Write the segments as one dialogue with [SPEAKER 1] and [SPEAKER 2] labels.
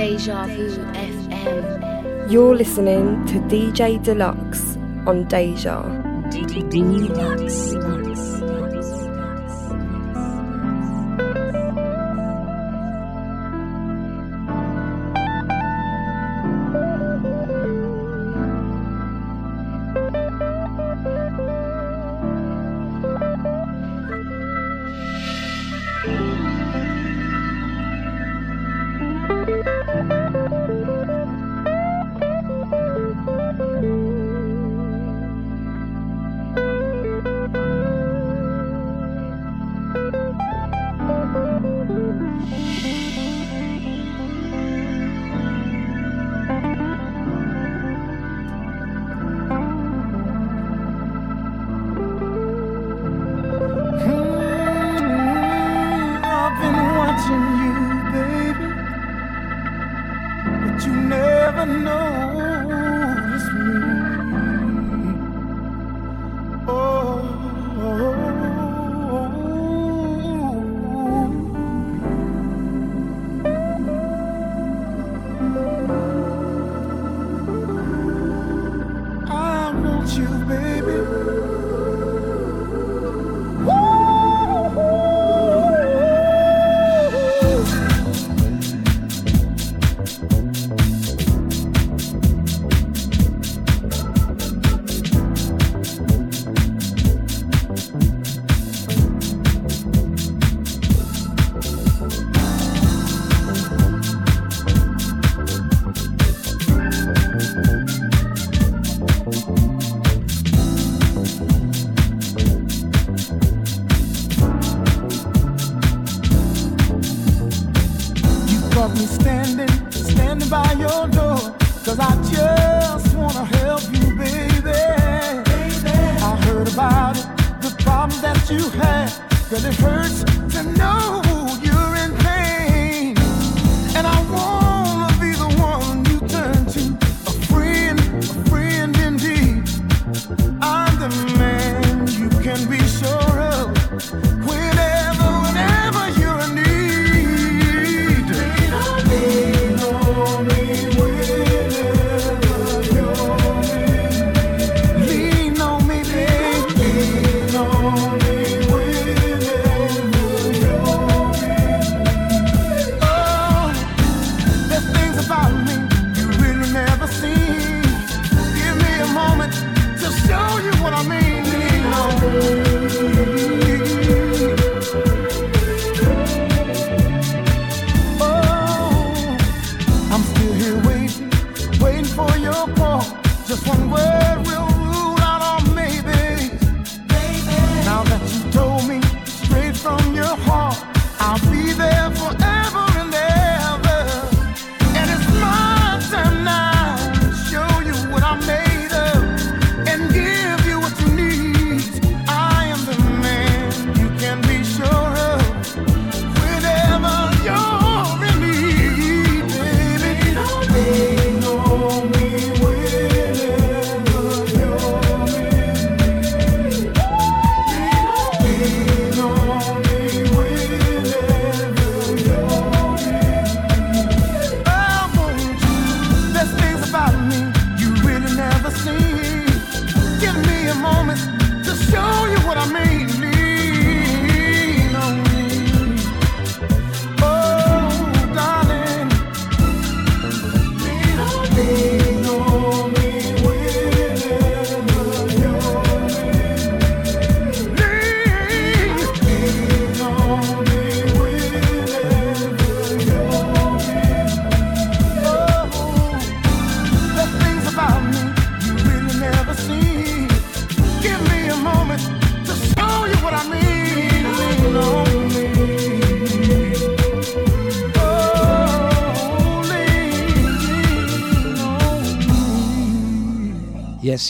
[SPEAKER 1] Deja Vu FM.
[SPEAKER 2] You're listening to DJ Dlux on Deja.
[SPEAKER 1] Dlux.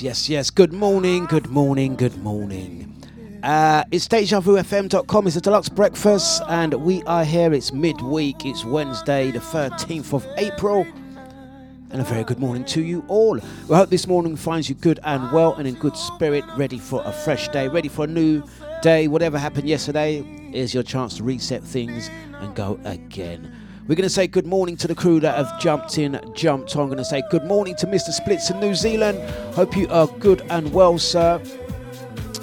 [SPEAKER 3] Yes, yes. Good morning, good morning, good morning. Uh, it's DejaVuFM.com. It's a Dlux breakfast, and we are here. It's midweek. It's Wednesday, the 13th of April. And a very good morning to you all. We hope this morning finds you good and well and in good spirit, ready for a fresh day, ready for a new day. Whatever happened yesterday is your chance to reset things and go again. We're going to say good morning to the crew that have jumped in, jumped on. I'm going to say good morning to Mr. Splits in New Zealand. Hope you are good and well, sir.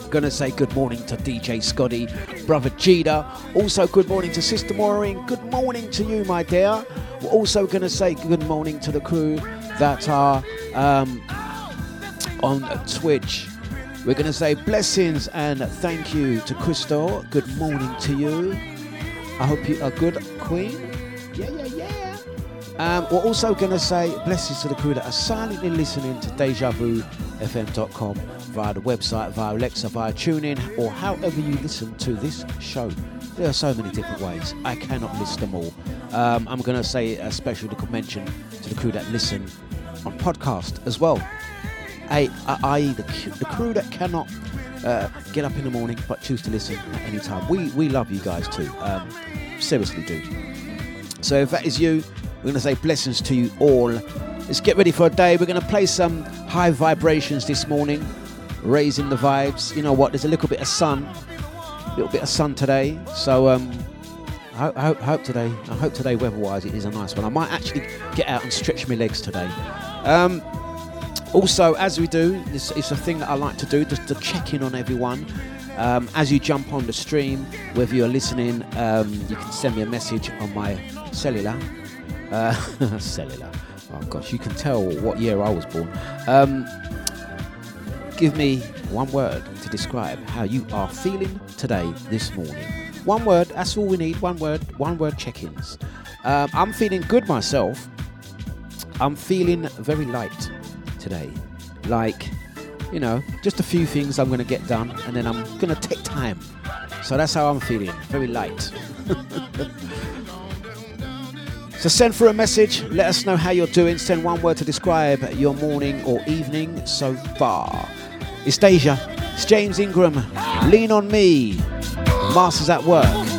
[SPEAKER 3] Going to say good morning to DJ Scotty, brother Jida. Also, good morning to Sister Maureen. Good morning to you, my dear. We're also going to say good morning to the crew that are um, on Twitch. We're going to say blessings and thank you to Crystal. Good morning to you. I hope you are good, Queen. Yeah. Um, we're also going to say blessings to the crew that are silently listening to DejaVuFM.com via the website, via Alexa, via TuneIn, or however you listen to this show. There are so many different ways. I cannot list them all. Um, I'm going to say a special mention to the crew that listen on podcast as well. I.e., the, the crew that cannot uh, get up in the morning but choose to listen at any time. We, we love you guys too. Um, seriously, do. So if that is you, we're going to say blessings to you all. Let's get ready for a day. We're going to play some high vibrations this morning, raising the vibes. You know what? There's a little bit of sun, a little bit of sun today. So um, I, I, hope, hope today, I hope today weather-wise it is a nice one. I might actually get out and stretch my legs today. Um, also, as we do, this is a thing that I like to do, just to check in on everyone. Um, as you jump on the stream, whether you're listening, um, you can send me a message on my cellular. Uh, cellular. Oh gosh, you can tell what year I was born. Um, give me one word to describe how you are feeling today, this morning. One word, that's all we need. One word, one word check ins. Um, I'm feeling good myself. I'm feeling very light today. Like, you know, just a few things I'm going to get done and then I'm going to take time. So that's how I'm feeling. Very light. so send through a message. Let us know how you're doing. Send one word to describe your morning or evening so far. It's Deja. It's James Ingram. Lean on me. Masters at work.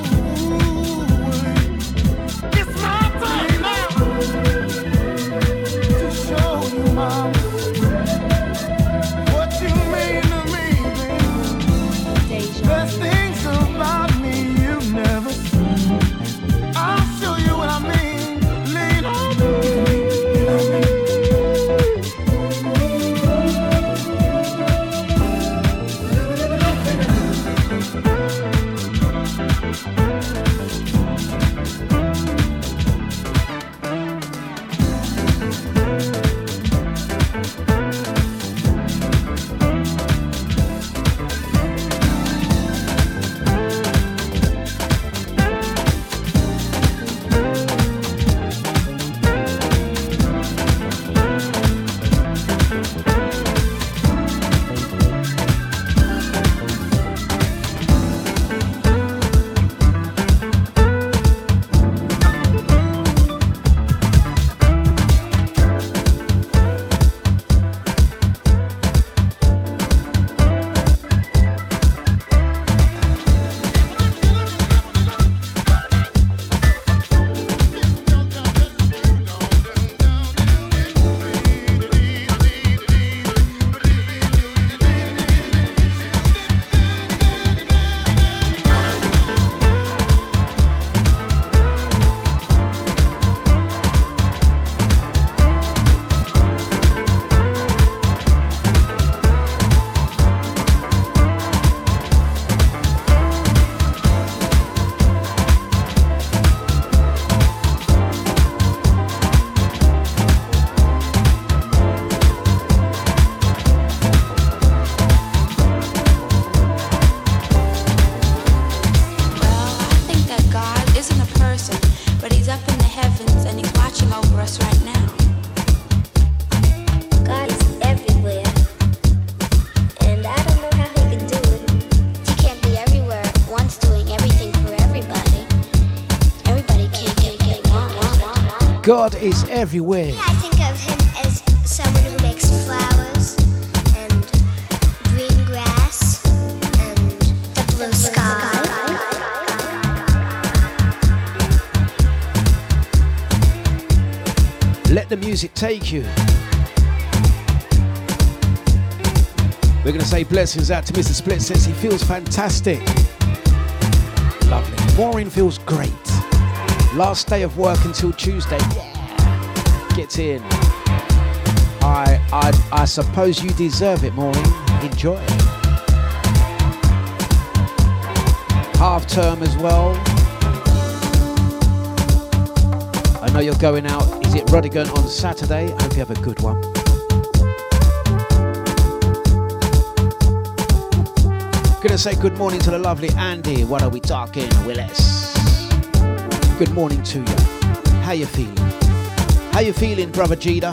[SPEAKER 3] God is everywhere.
[SPEAKER 4] I think of him as someone who makes flowers and green grass and the blue sky.
[SPEAKER 3] Let the music take you. We're going to say blessings out to Mr. Split says he feels fantastic. Lovely. Maureen feels great. Last day of work until Tuesday. Yeah. Get in. I, I, I suppose you deserve it, Maureen. Enjoy. Half term as well. I know you're going out. Is it Rodigan on Saturday? I hope you have a good one. Gonna say good morning to the lovely Andy. What are we talking, Willis? Good morning to you. How you feeling? How you feeling, brother Jida?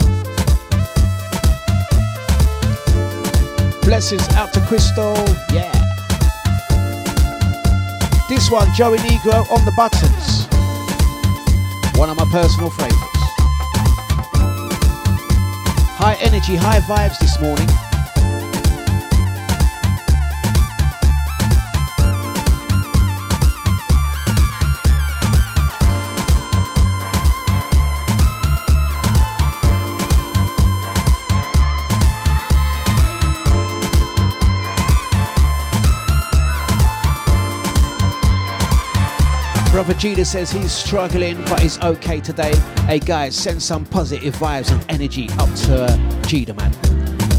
[SPEAKER 3] Blessings out to Crystal. Yeah. This one, Joey Negro on the buttons. One of my personal favorites. High energy, high vibes this morning. Judah says he's struggling, but he's okay today. Hey guys, send some positive vibes and energy up to uh, man.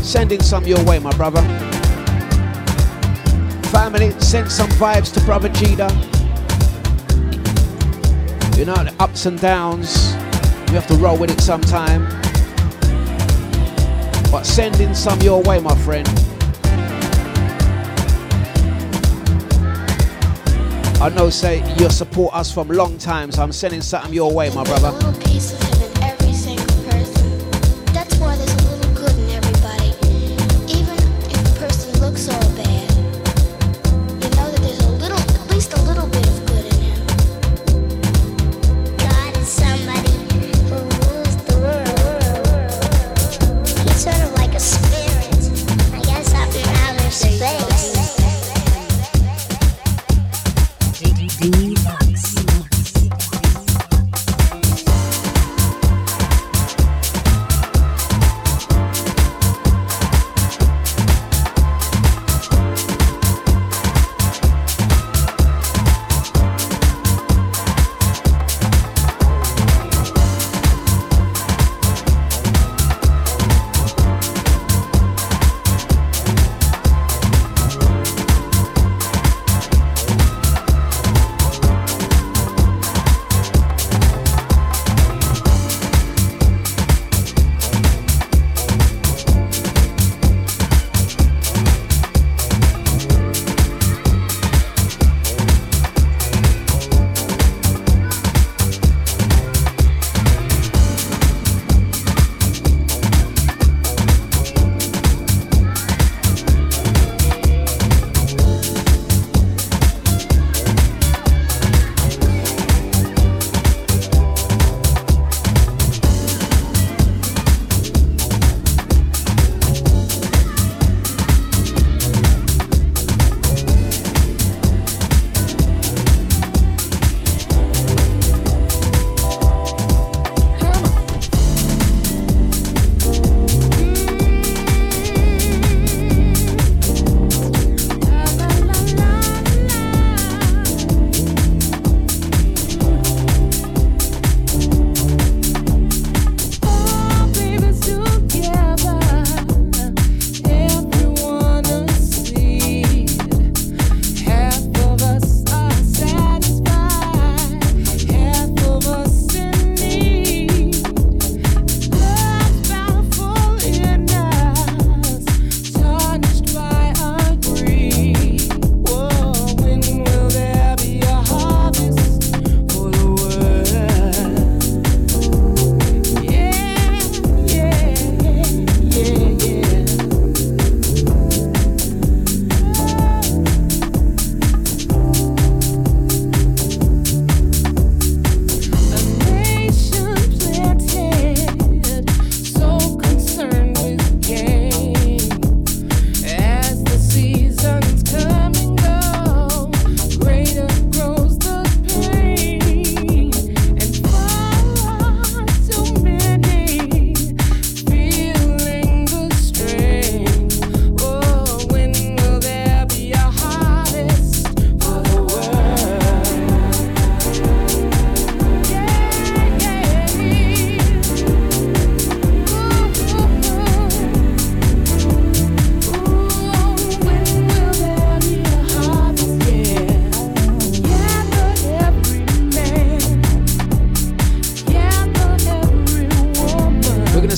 [SPEAKER 3] Sending some your way, my brother. Family, send some vibes to Brother Judah. You know, the ups and downs, we have to roll with it sometime. But sending some your way, my friend. I know, say, you support us from long time, so I'm sending something your way, my brother.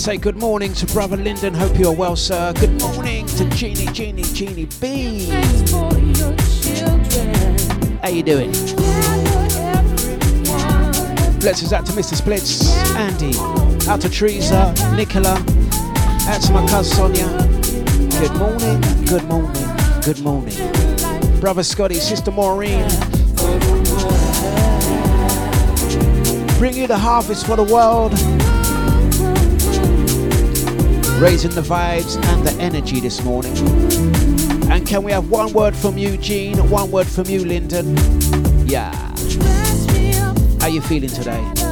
[SPEAKER 5] Say good morning to brother Lyndon. Hope you're well, sir. Good morning to Jeannie, Jeannie, Jeannie B. How you doing? Blessings out to Mr. Splits, Andy, out to Teresa, Nicola, out to my cousin Sonia. Good morning, good morning, good morning. Brother Scotty, Sister Maureen. Bring you the harvest for the world. Raising the vibes and the energy this morning. And can we have one word from you, Jean? One word from you, Lyndon? Yeah. How are you feeling today?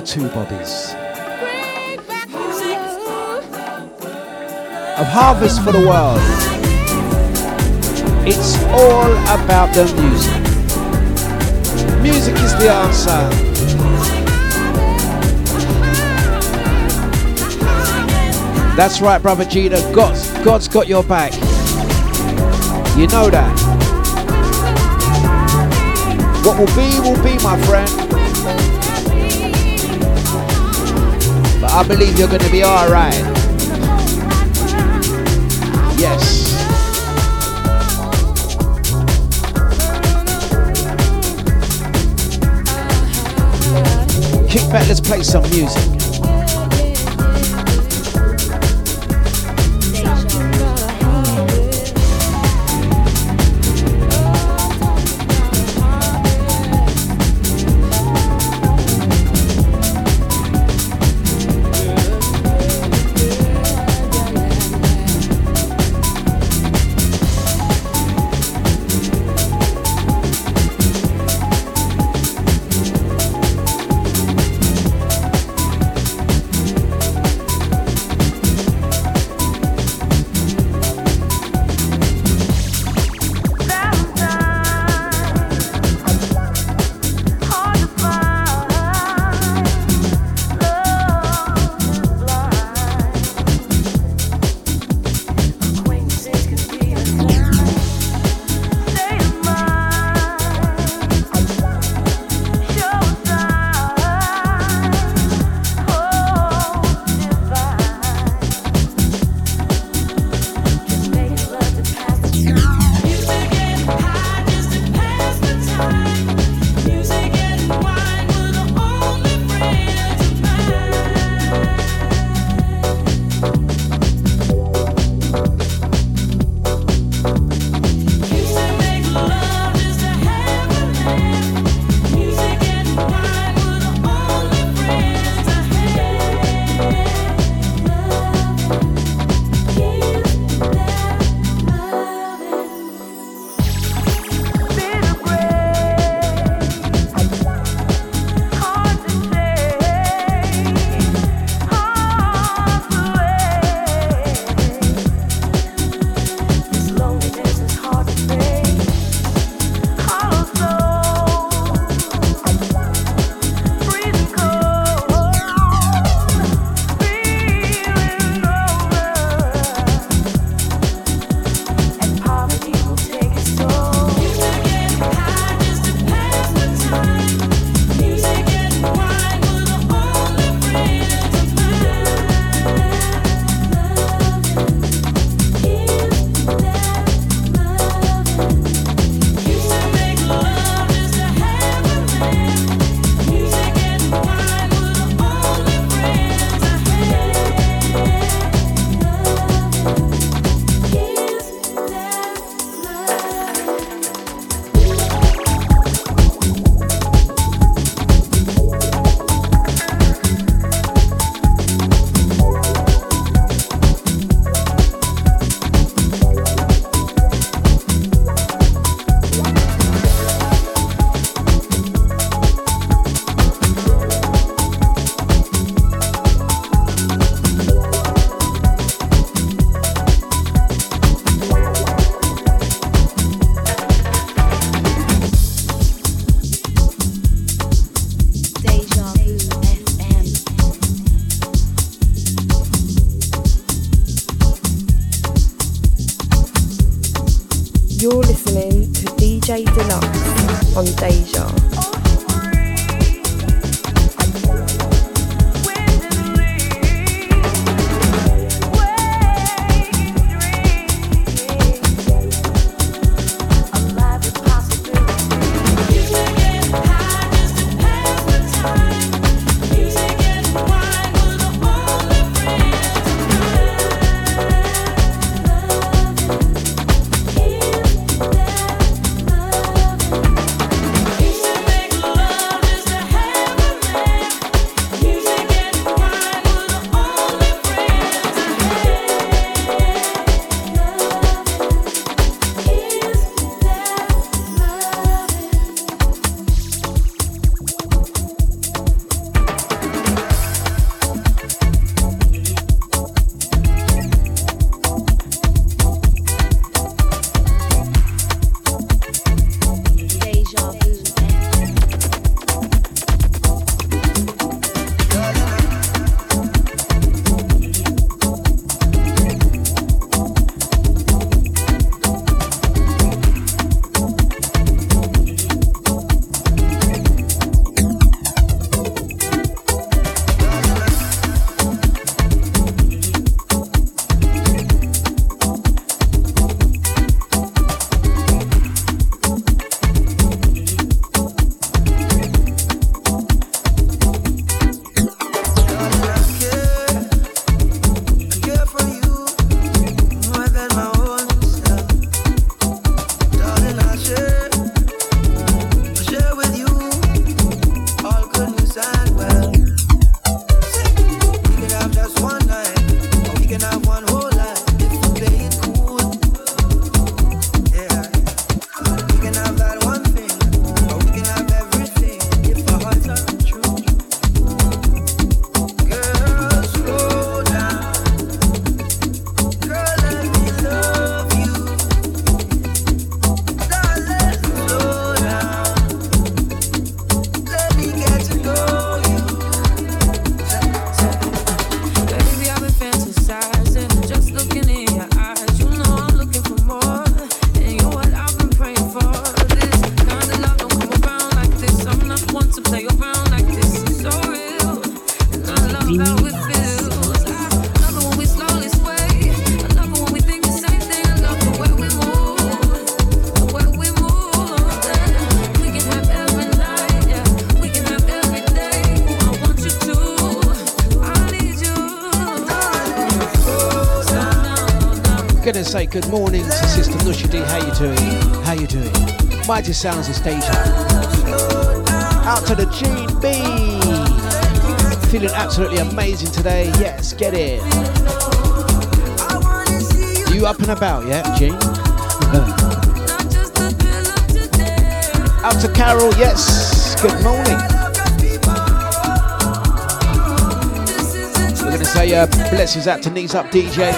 [SPEAKER 5] Two bobbies. Of harvest for the world. It's all about the music. Music is the answer. That's right, brother Gina. God's, God's got your back. You know that. What will be, will be, my friend. I believe you're to be alright. Yes. Kick back, let's play some music.
[SPEAKER 3] Doing? Sounds is Deja. Out to the Gene B. Feeling absolutely amazing today. Yes, get it. You up and about, yeah, Gene? Out to Carol, yes. Good morning. We're gonna say uh, blessings out to Knees Up DJ.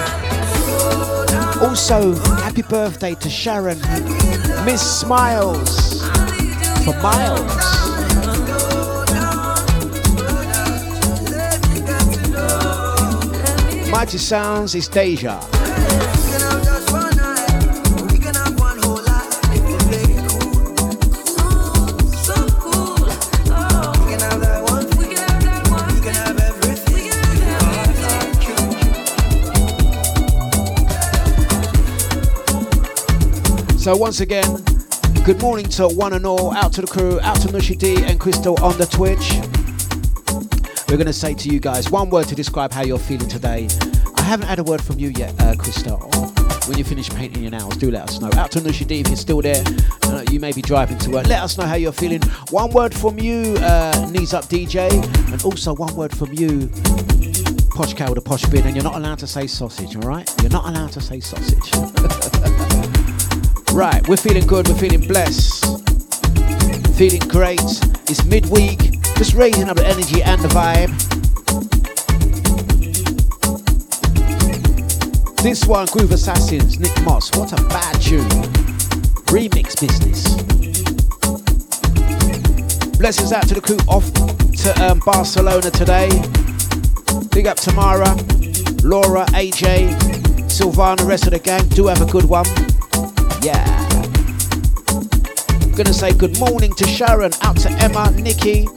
[SPEAKER 3] Also, happy birthday to Sharon, Miss Smiles, for Miles. Mighty Sounds is Deja. So once again, good morning to one and all, out to the crew, out to Nushi D and Crystal on the Twitch. We're going to say to you guys one word to describe how you're feeling today. I haven't had a word from you yet, uh, Crystal. When you finish painting your nails, do let us know. Out to Nushi D if you're still there. Uh, you may be driving to work. Let us know how you're feeling. One word from you, uh, Knees Up DJ, and also one word from you, Posh Cow with a Posh Bin. And you're not allowed to say sausage, all right? You're not allowed to say sausage. Right, we're feeling good, we're feeling blessed, feeling great. It's midweek, just raising up the energy and the vibe. This one, Groove Assassins, Nick Moss. What a bad tune. Remix business. Blessings out to the crew off to um, Barcelona today. Big up Tamara, Laura, AJ, Silvana, rest of the gang. Do have a good one. Yeah.
[SPEAKER 6] I'm gonna say good morning to Sharon, out to Emma, Nikki.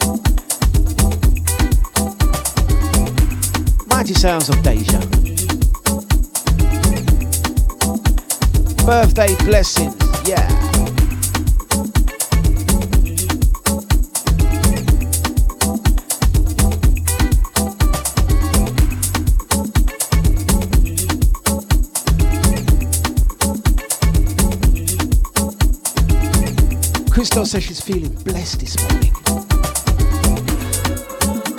[SPEAKER 6] Mighty sounds of Deja. Birthday blessings, yeah. Says she's feeling blessed this morning.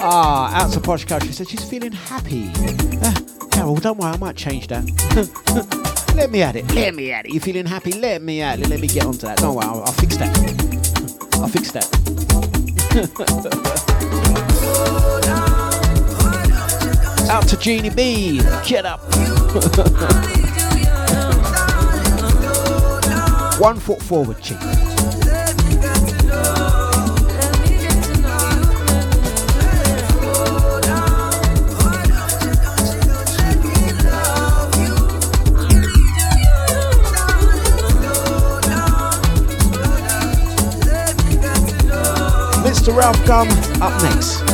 [SPEAKER 6] Ah, out to Posh Cow, she said she's feeling happy. Uh, Carol, don't worry, I might change that. let me at it, let me at it. You feeling happy? Let me at it, let me get onto that. Don't worry, I'll, I'll fix that. I'll fix that. out to Jeannie B, get up. One foot forward, chick. Mr. Ralf Gum up next.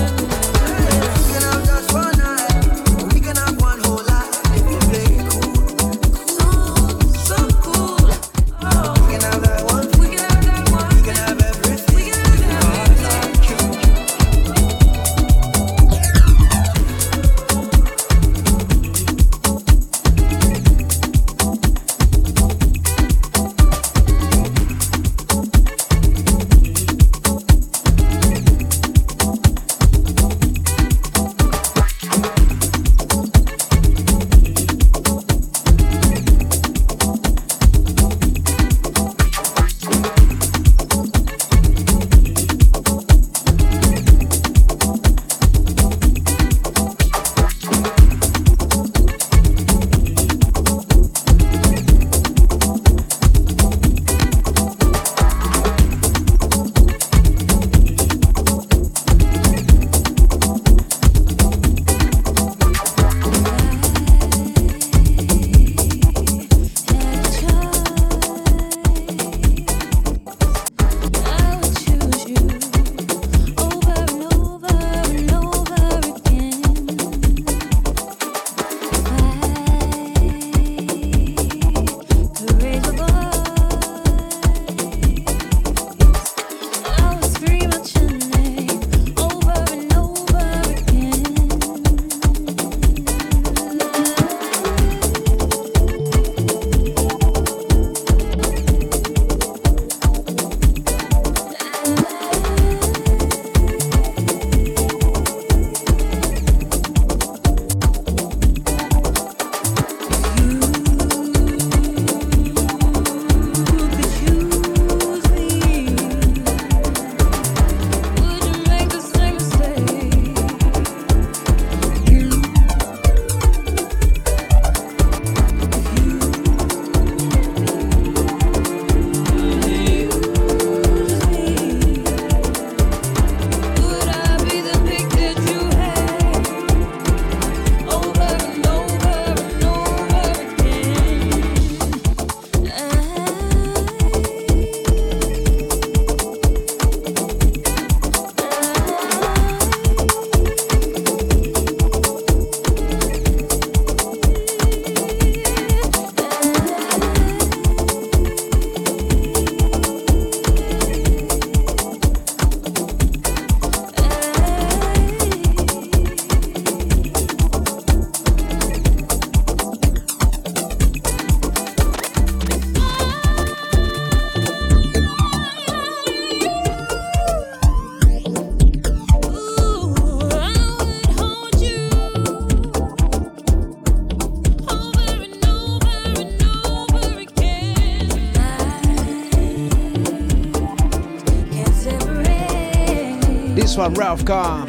[SPEAKER 6] Ralf Gum,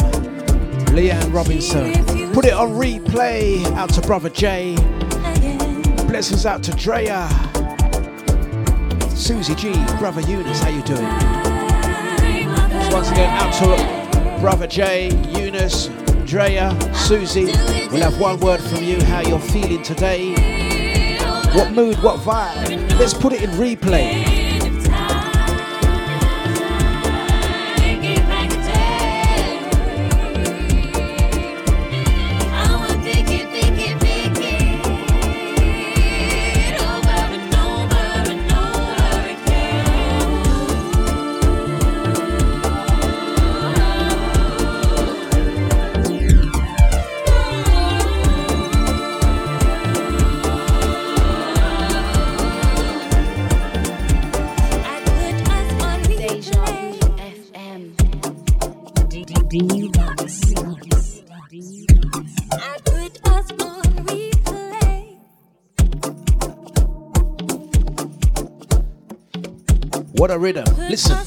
[SPEAKER 6] Leanne Robinson. Put it on replay. Out to Brother Jay. Blessings out to Drea. Susie G, Brother Eunice, how you doing? Once again, out to Brother Jay, Eunice, Drea, Susie. We'll have one word from you, how you're feeling today. What mood, what vibe? Let's put it in replay. Listen.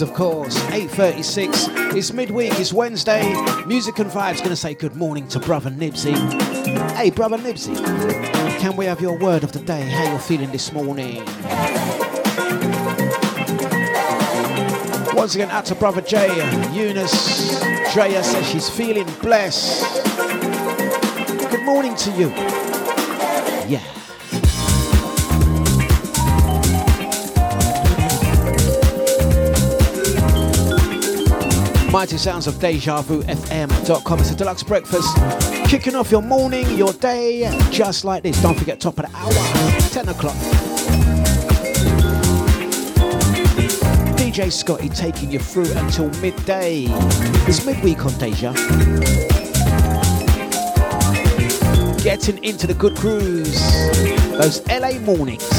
[SPEAKER 6] Of course, 8.36. It's midweek, it's Wednesday. Music and Vibes gonna say good morning to Brother Nibsy. Hey, Brother Nibsy, can we have your word of the day? How you're feeling this morning? Once again, out to Brother Jay, Eunice. Drea says she's feeling blessed. Good morning to you. Mighty sounds of DejaVuFM.com. It's a Dlux breakfast. Kicking off your morning, your day, just like this. Don't forget, top of the hour, 10 o'clock. DJ Scotty taking you through until midday. It's midweek on Deja. Getting into the good cruise. Those LA mornings.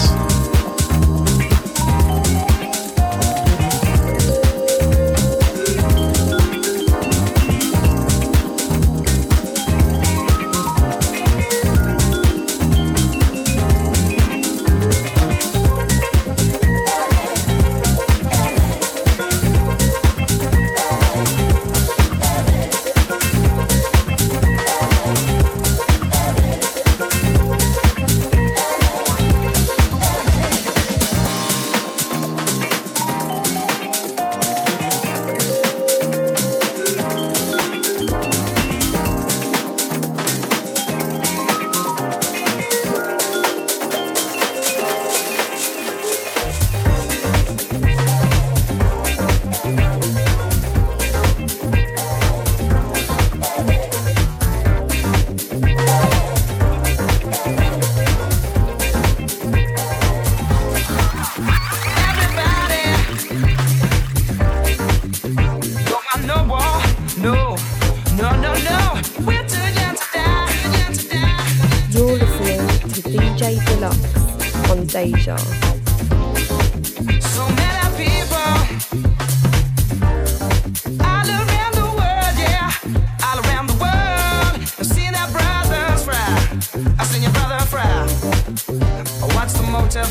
[SPEAKER 1] Motive?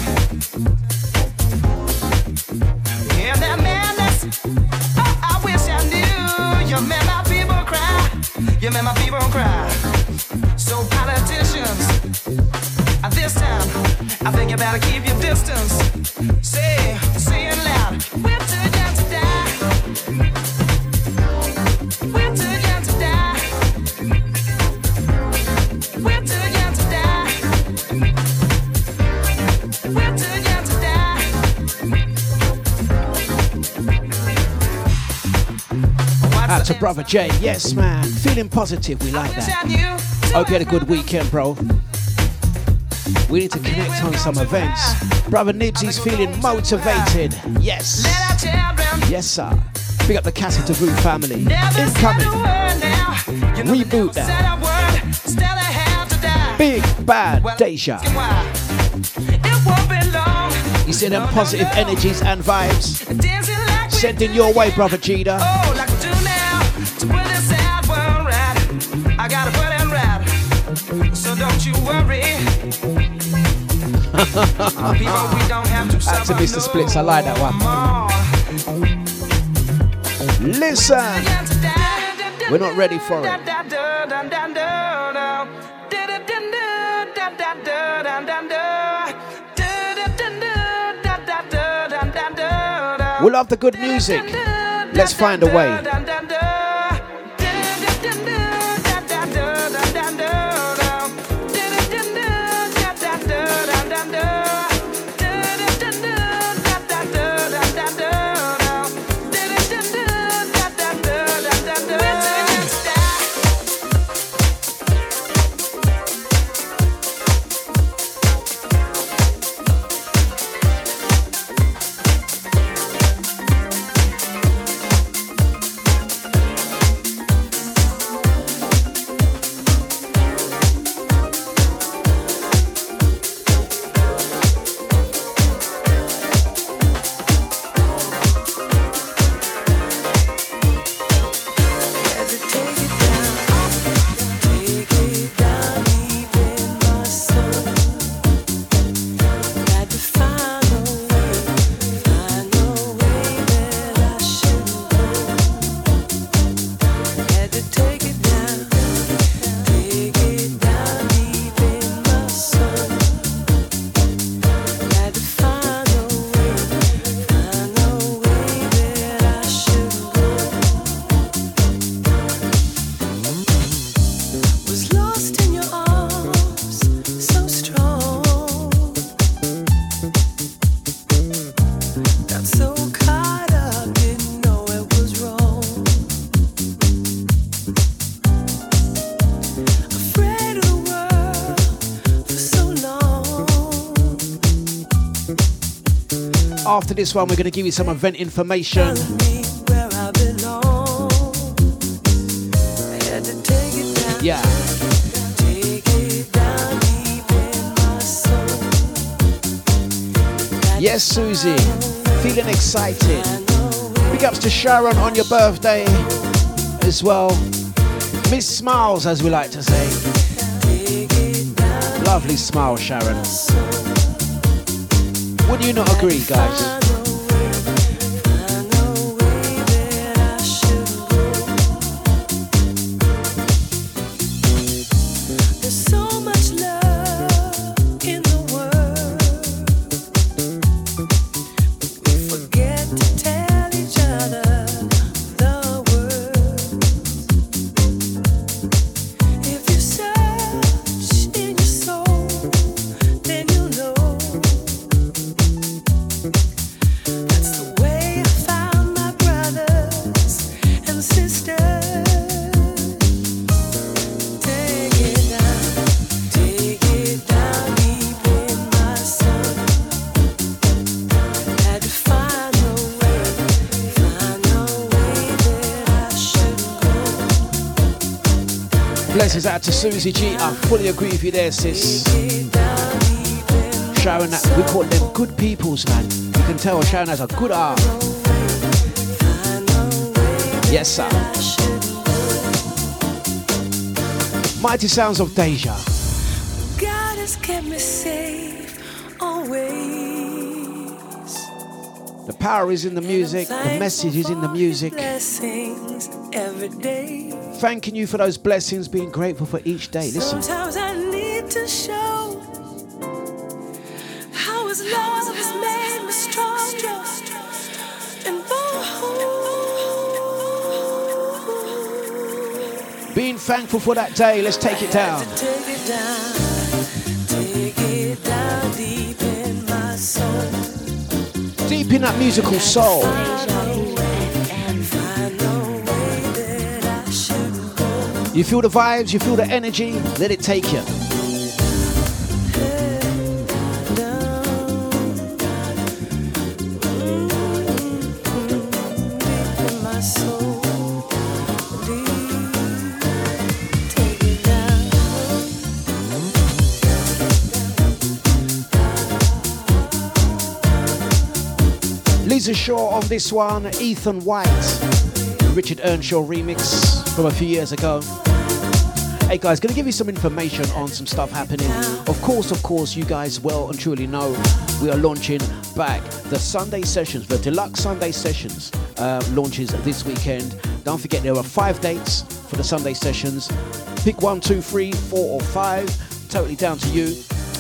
[SPEAKER 1] Yeah, that madness. Oh, I wish I knew. You made my people cry. You made my people cry. So politicians, this time I think you better keep your distance.
[SPEAKER 7] Brother Jay. Yes, man. Feeling positive. We like that. Hope you had a good weekend, bro. We need to connect on some events. Brother Nibsy's feeling motivated. Yes. Yes, sir. Pick up the Casa Taboo family. Incoming. Reboot that. Big bad Deja. You see them positive energies and vibes sending your way, brother Cheetah.
[SPEAKER 1] To suffer
[SPEAKER 7] Mr. Splits, I like that one. Listen. We're not ready for it. We love the good music. Let's find a way. After this one, we're going to give you some event information.
[SPEAKER 3] Telling me where I belong. I had to take it down.
[SPEAKER 7] Yeah.
[SPEAKER 3] Take it down deep in my soul.
[SPEAKER 7] Yes, Susie. Feeling excited. Big ups to Sharon on your birthday as well. Miss Smiles, as we like to say. Lovely smile, Sharon. Would you not agree, guys?
[SPEAKER 3] Go.
[SPEAKER 7] Out to Susie G. I fully agree with you there, sis.
[SPEAKER 3] Take it down deep Sharon, that we call them good peoples, man. You can tell Sharon has a good heart. Yes, sir. Mighty sounds of Deja.
[SPEAKER 7] God has kept me safe always.
[SPEAKER 3] The power is in the music, the message is in the music.
[SPEAKER 7] Blessings every day.
[SPEAKER 3] Thanking you for those blessings, being grateful for each day. Listen,
[SPEAKER 7] Sometimes I need to show how His love has made me stronger and bold.
[SPEAKER 3] being thankful for that day, let's take it down.
[SPEAKER 7] To take it down, take it down deep in my soul.
[SPEAKER 3] Deep in that musical soul. You feel the vibes, you feel the energy, let it take you. Lisa Shaw on this one, Ethan White, Richard Earnshaw remix from a few years ago. Hey guys, gonna give you some information on some stuff happening. Of course, of course, you guys well and truly know we are launching back the Sunday sessions, the Dlux Sunday sessions uh, launches this weekend. Don't forget there are five dates for the Sunday sessions. Pick one, two, three, four, or five. Totally down to you.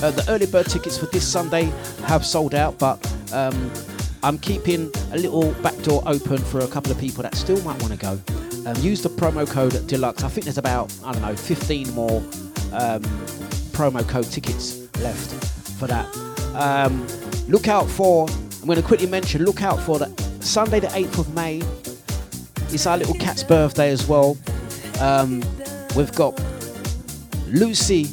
[SPEAKER 3] Uh, the early bird tickets for this Sunday have sold out, but um, I'm keeping a little back door open for a couple of people that still might want to go. Um, use the promo code Dlux. I think there's about I don't know 15 more um, promo code tickets left for that. Um, look out for. I'm going to quickly mention. Look out for the Sunday the 8th of May. It's our little cat's birthday as well. Um, we've got Lucy,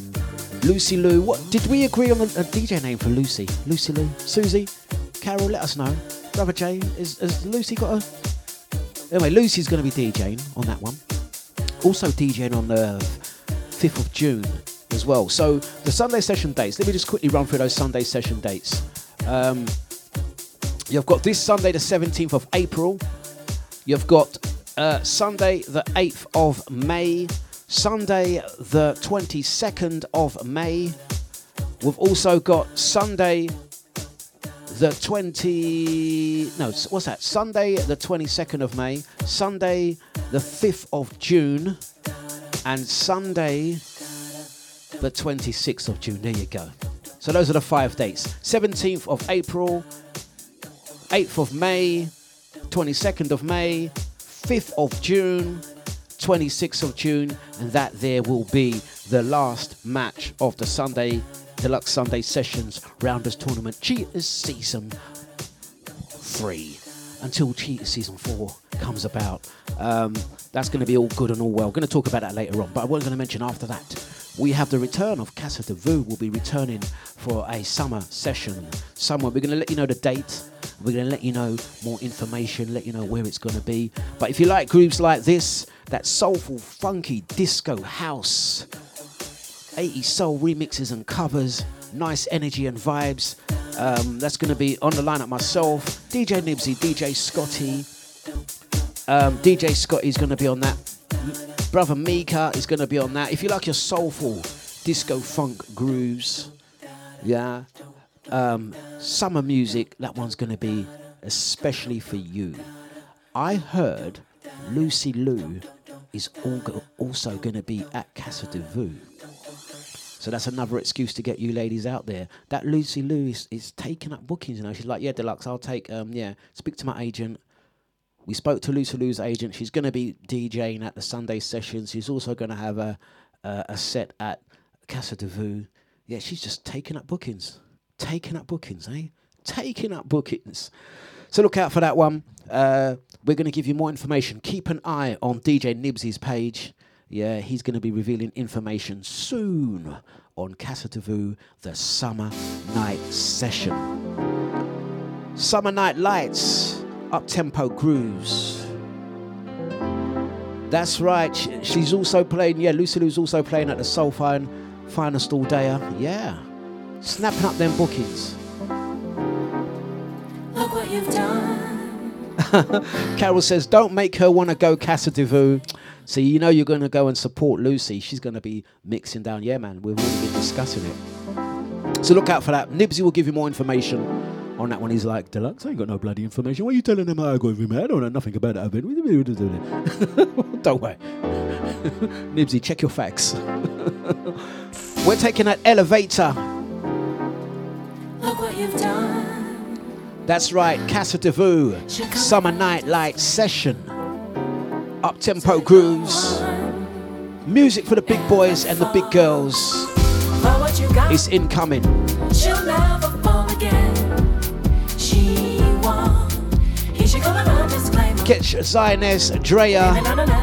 [SPEAKER 3] Lucy Lou. What did we agree on a, DJ name for Lucy? Lucy Lou, Susie, Carol. Let us know. Brother Jay, is, has Lucy got a? Anyway, Lucy's going to be DJing on that one. Also DJing on the 5th of June as well. So the Sunday session dates. Let me just quickly run through those Sunday session dates. Um, you've got this Sunday, the 17th of April. You've got uh, Sunday, the 8th of May. Sunday, the 22nd of May. We've also got Sunday, the 20. No, what's that? Sunday, the 22nd of May. Sunday, the 5th of June. And Sunday, the 26th of June. There you go. So those are the five dates 17th of April, 8th of May, 22nd of May, 5th of June, 26th of June, and that there will be the last match of the Sunday Dlux Sunday Sessions Rounders Tournament Cheaters Season 3 until Cheaters Season 4 comes about. Um, that's going to be all good and all well. We're going to talk about that later on, but I was going to mention after that. We have the return of Casa de Vu. We'll be returning for a summer session somewhere. We're going to let you know the date. We're going to let you know more information, let you know where it's going to be. But if you like groups like this, that soulful, funky disco house, 80s soul remixes and covers, nice energy and vibes. Um, that's going to be on the lineup myself, DJ Nibsy, DJ Scotty. Um, DJ Scotty's going to be on that. Brother Mika is going to be on that. If you like your soulful disco funk grooves, yeah, um, summer music, that one's going to be especially for you. I heard Lucy Lou is also going to be at Casa de Vu. So that's another excuse to get you ladies out there. That Lucy Lou is, is taking up bookings, you know. She's like, yeah, Dlux, I'll take, um, yeah, speak to my agent. We spoke to Lucy Lou's agent. She's going to be DJing at the Sunday sessions. She's also going to have a, a, a set at Casa de Vu. Yeah, she's just taking up bookings. Taking up bookings, eh? Taking up bookings. So look out for that one. Uh, we're going to give you more information. Keep an eye on DJ Nibsy's page. Yeah, he's going to be revealing information soon on Casa de the summer night session. Summer night lights, up tempo grooves. That's right. She's also playing. Yeah, Lucy Lou's also playing at the Soul Fine, Finest All Day. Yeah,
[SPEAKER 7] snapping up them bookings.
[SPEAKER 3] Look what you've done.
[SPEAKER 7] Carol says, "Don't make her want to go Casa de so you know you're going to go and support Lucy. She's going to be mixing down. Yeah, man, we've already been discussing it. So look out for that. Nibsy will give you more information on that one. He's like, Dlux, I ain't got no bloody information. Why are you telling him how I go with him? I don't know nothing about that. don't worry. Nibsy, check your facts. We're taking that elevator.
[SPEAKER 3] Look what you've done.
[SPEAKER 7] That's right, Casa de Vu, Summer Night Light Session up tempo grooves, music for the big boys and the big girls is incoming.
[SPEAKER 3] She'll never fall again. She won. Here she come.
[SPEAKER 7] Catch Zioness, Drea,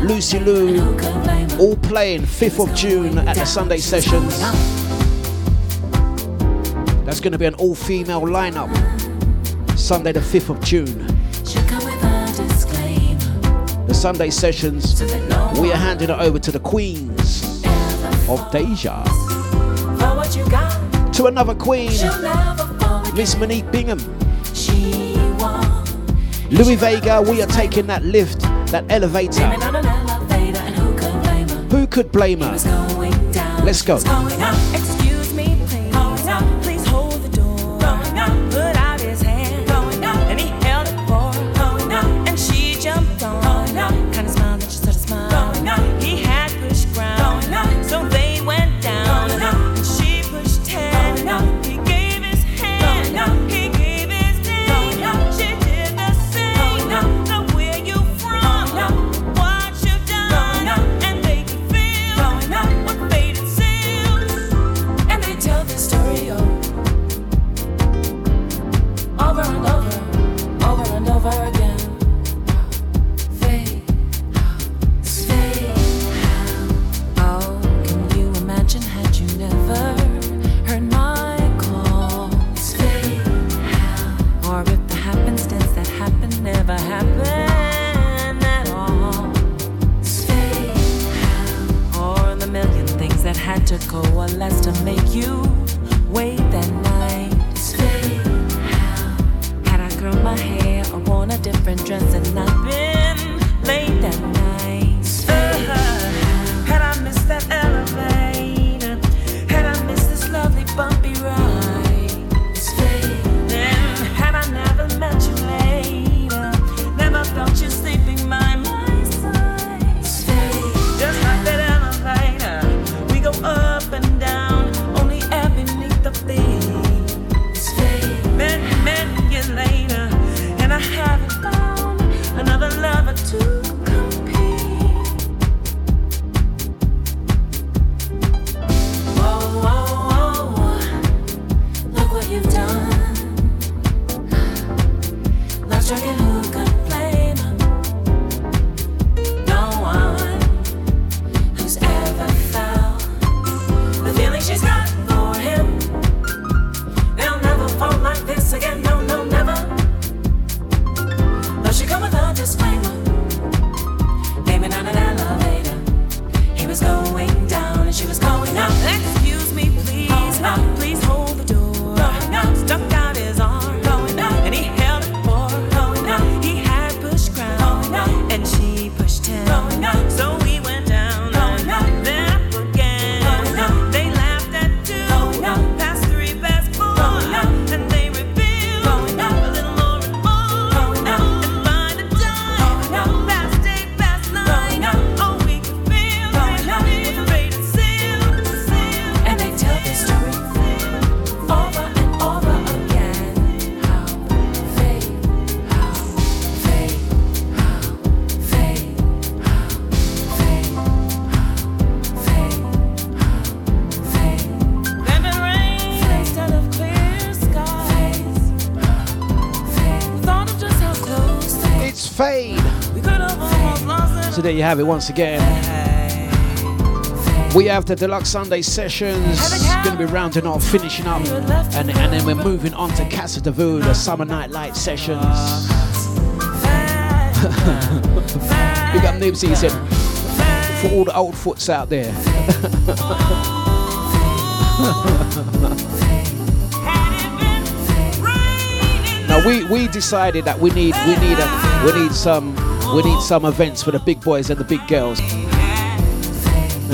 [SPEAKER 7] Lucy Lou, all playing 5th of June at the Sunday sessions. That's going to be an all female lineup Sunday, the 5th of June. Sunday sessions, we are handing it over to the queens of Deja. To another queen, Miss Monique Bingham. Louie Vega, we are taking that lift, that elevator.
[SPEAKER 3] Who could blame her?
[SPEAKER 7] Let's go. there you have it once again. We have the Dlux Sunday sessions. Going to be rounding off, finishing up, and, and then we're moving on to Casa de Vue, the summer night light sessions. Big up Nibsy, said, for all the old foots out there.
[SPEAKER 3] now we, we decided that we need we need a, we need some we need some events for the big boys and the big girls. You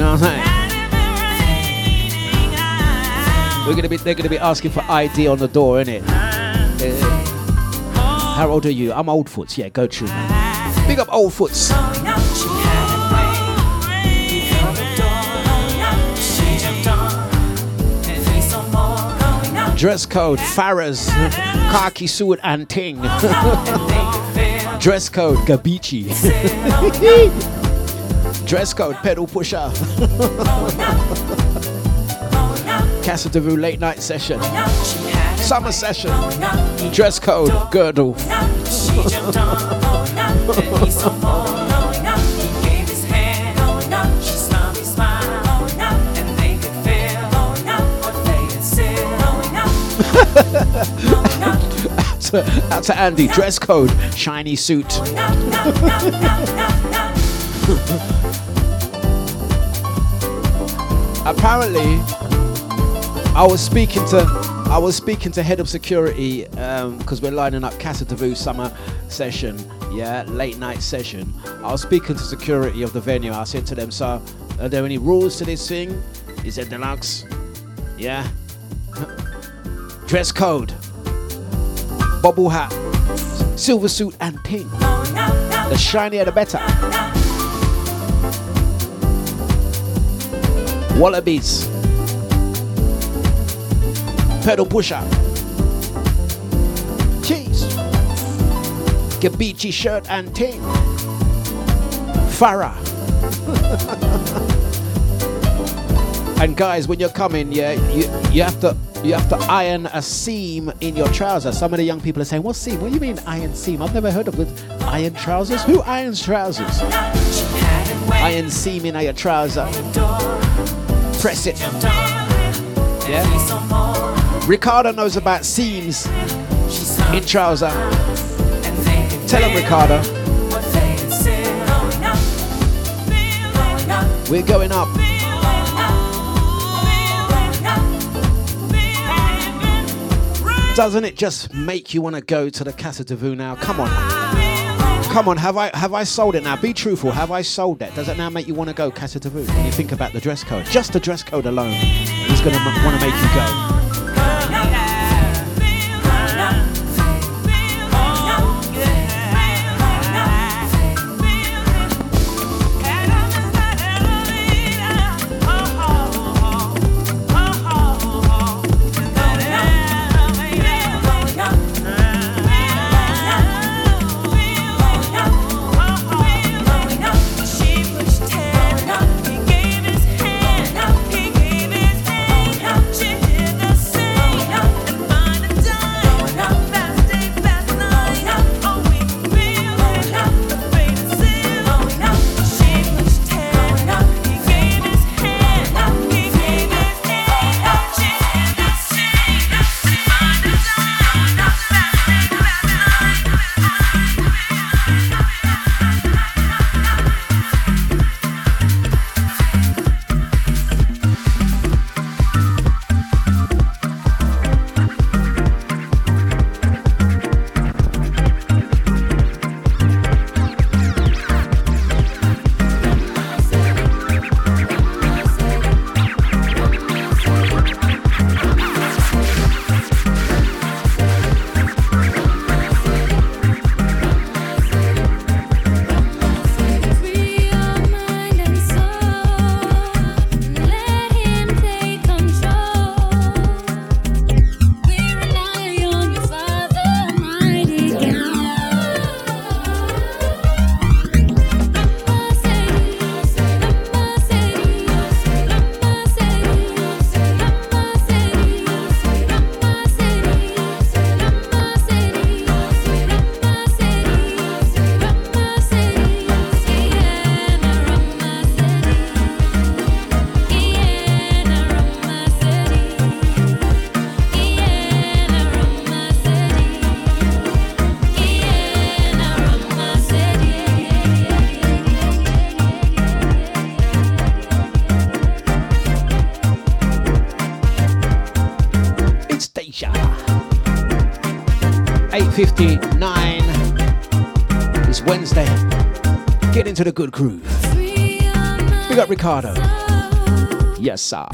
[SPEAKER 3] know what I'm saying? We're gonna be they're gonna be asking for ID on the door, innit? Uh, how old are you? I'm old foots. Yeah, go man. Big up old foots. Dress code, Farah's, khaki suit and ting. Dress code, Gabicci. Dress code, pedal pusher. Casa de Vue late night session. Summer session. Dress code, girdle. to, out to Andy. Dress code, shiny suit. Apparently, I was speaking to I was speaking to head of security um, because we're lining up Casa de summer session, yeah, late night session. I was speaking to security of the venue. I said to them, "Sir, are there any rules to this thing?" He said, "Dlux, yeah, dress code, bubble hat, silver suit, and pink. The shinier the better." Wallabies pedal pusher. Cheese. Gabicci shirt and ting. Farah. and guys, when you're coming, yeah, you you have to you have to iron a seam in your trousers. Some of the young people are saying, "What seam? What do you mean iron seam? I've never heard of with iron trousers. Who irons trousers? Iron seam in your trouser. Press it. Yeah. Ricardo knows about seams in trouser. Tell him, Ricardo. We're going up. Doesn't it just make you want to go to the Casa de Vue now? Come on. Come on, have I have I sold it now? Be truthful, have I sold that? Does it now make you want to go Casa de Vue? When you think about the dress code, just the dress code alone is going to want to make you go. 8.59. It's Wednesday. Get into the good groove. We got Ricardo. Yes, sir.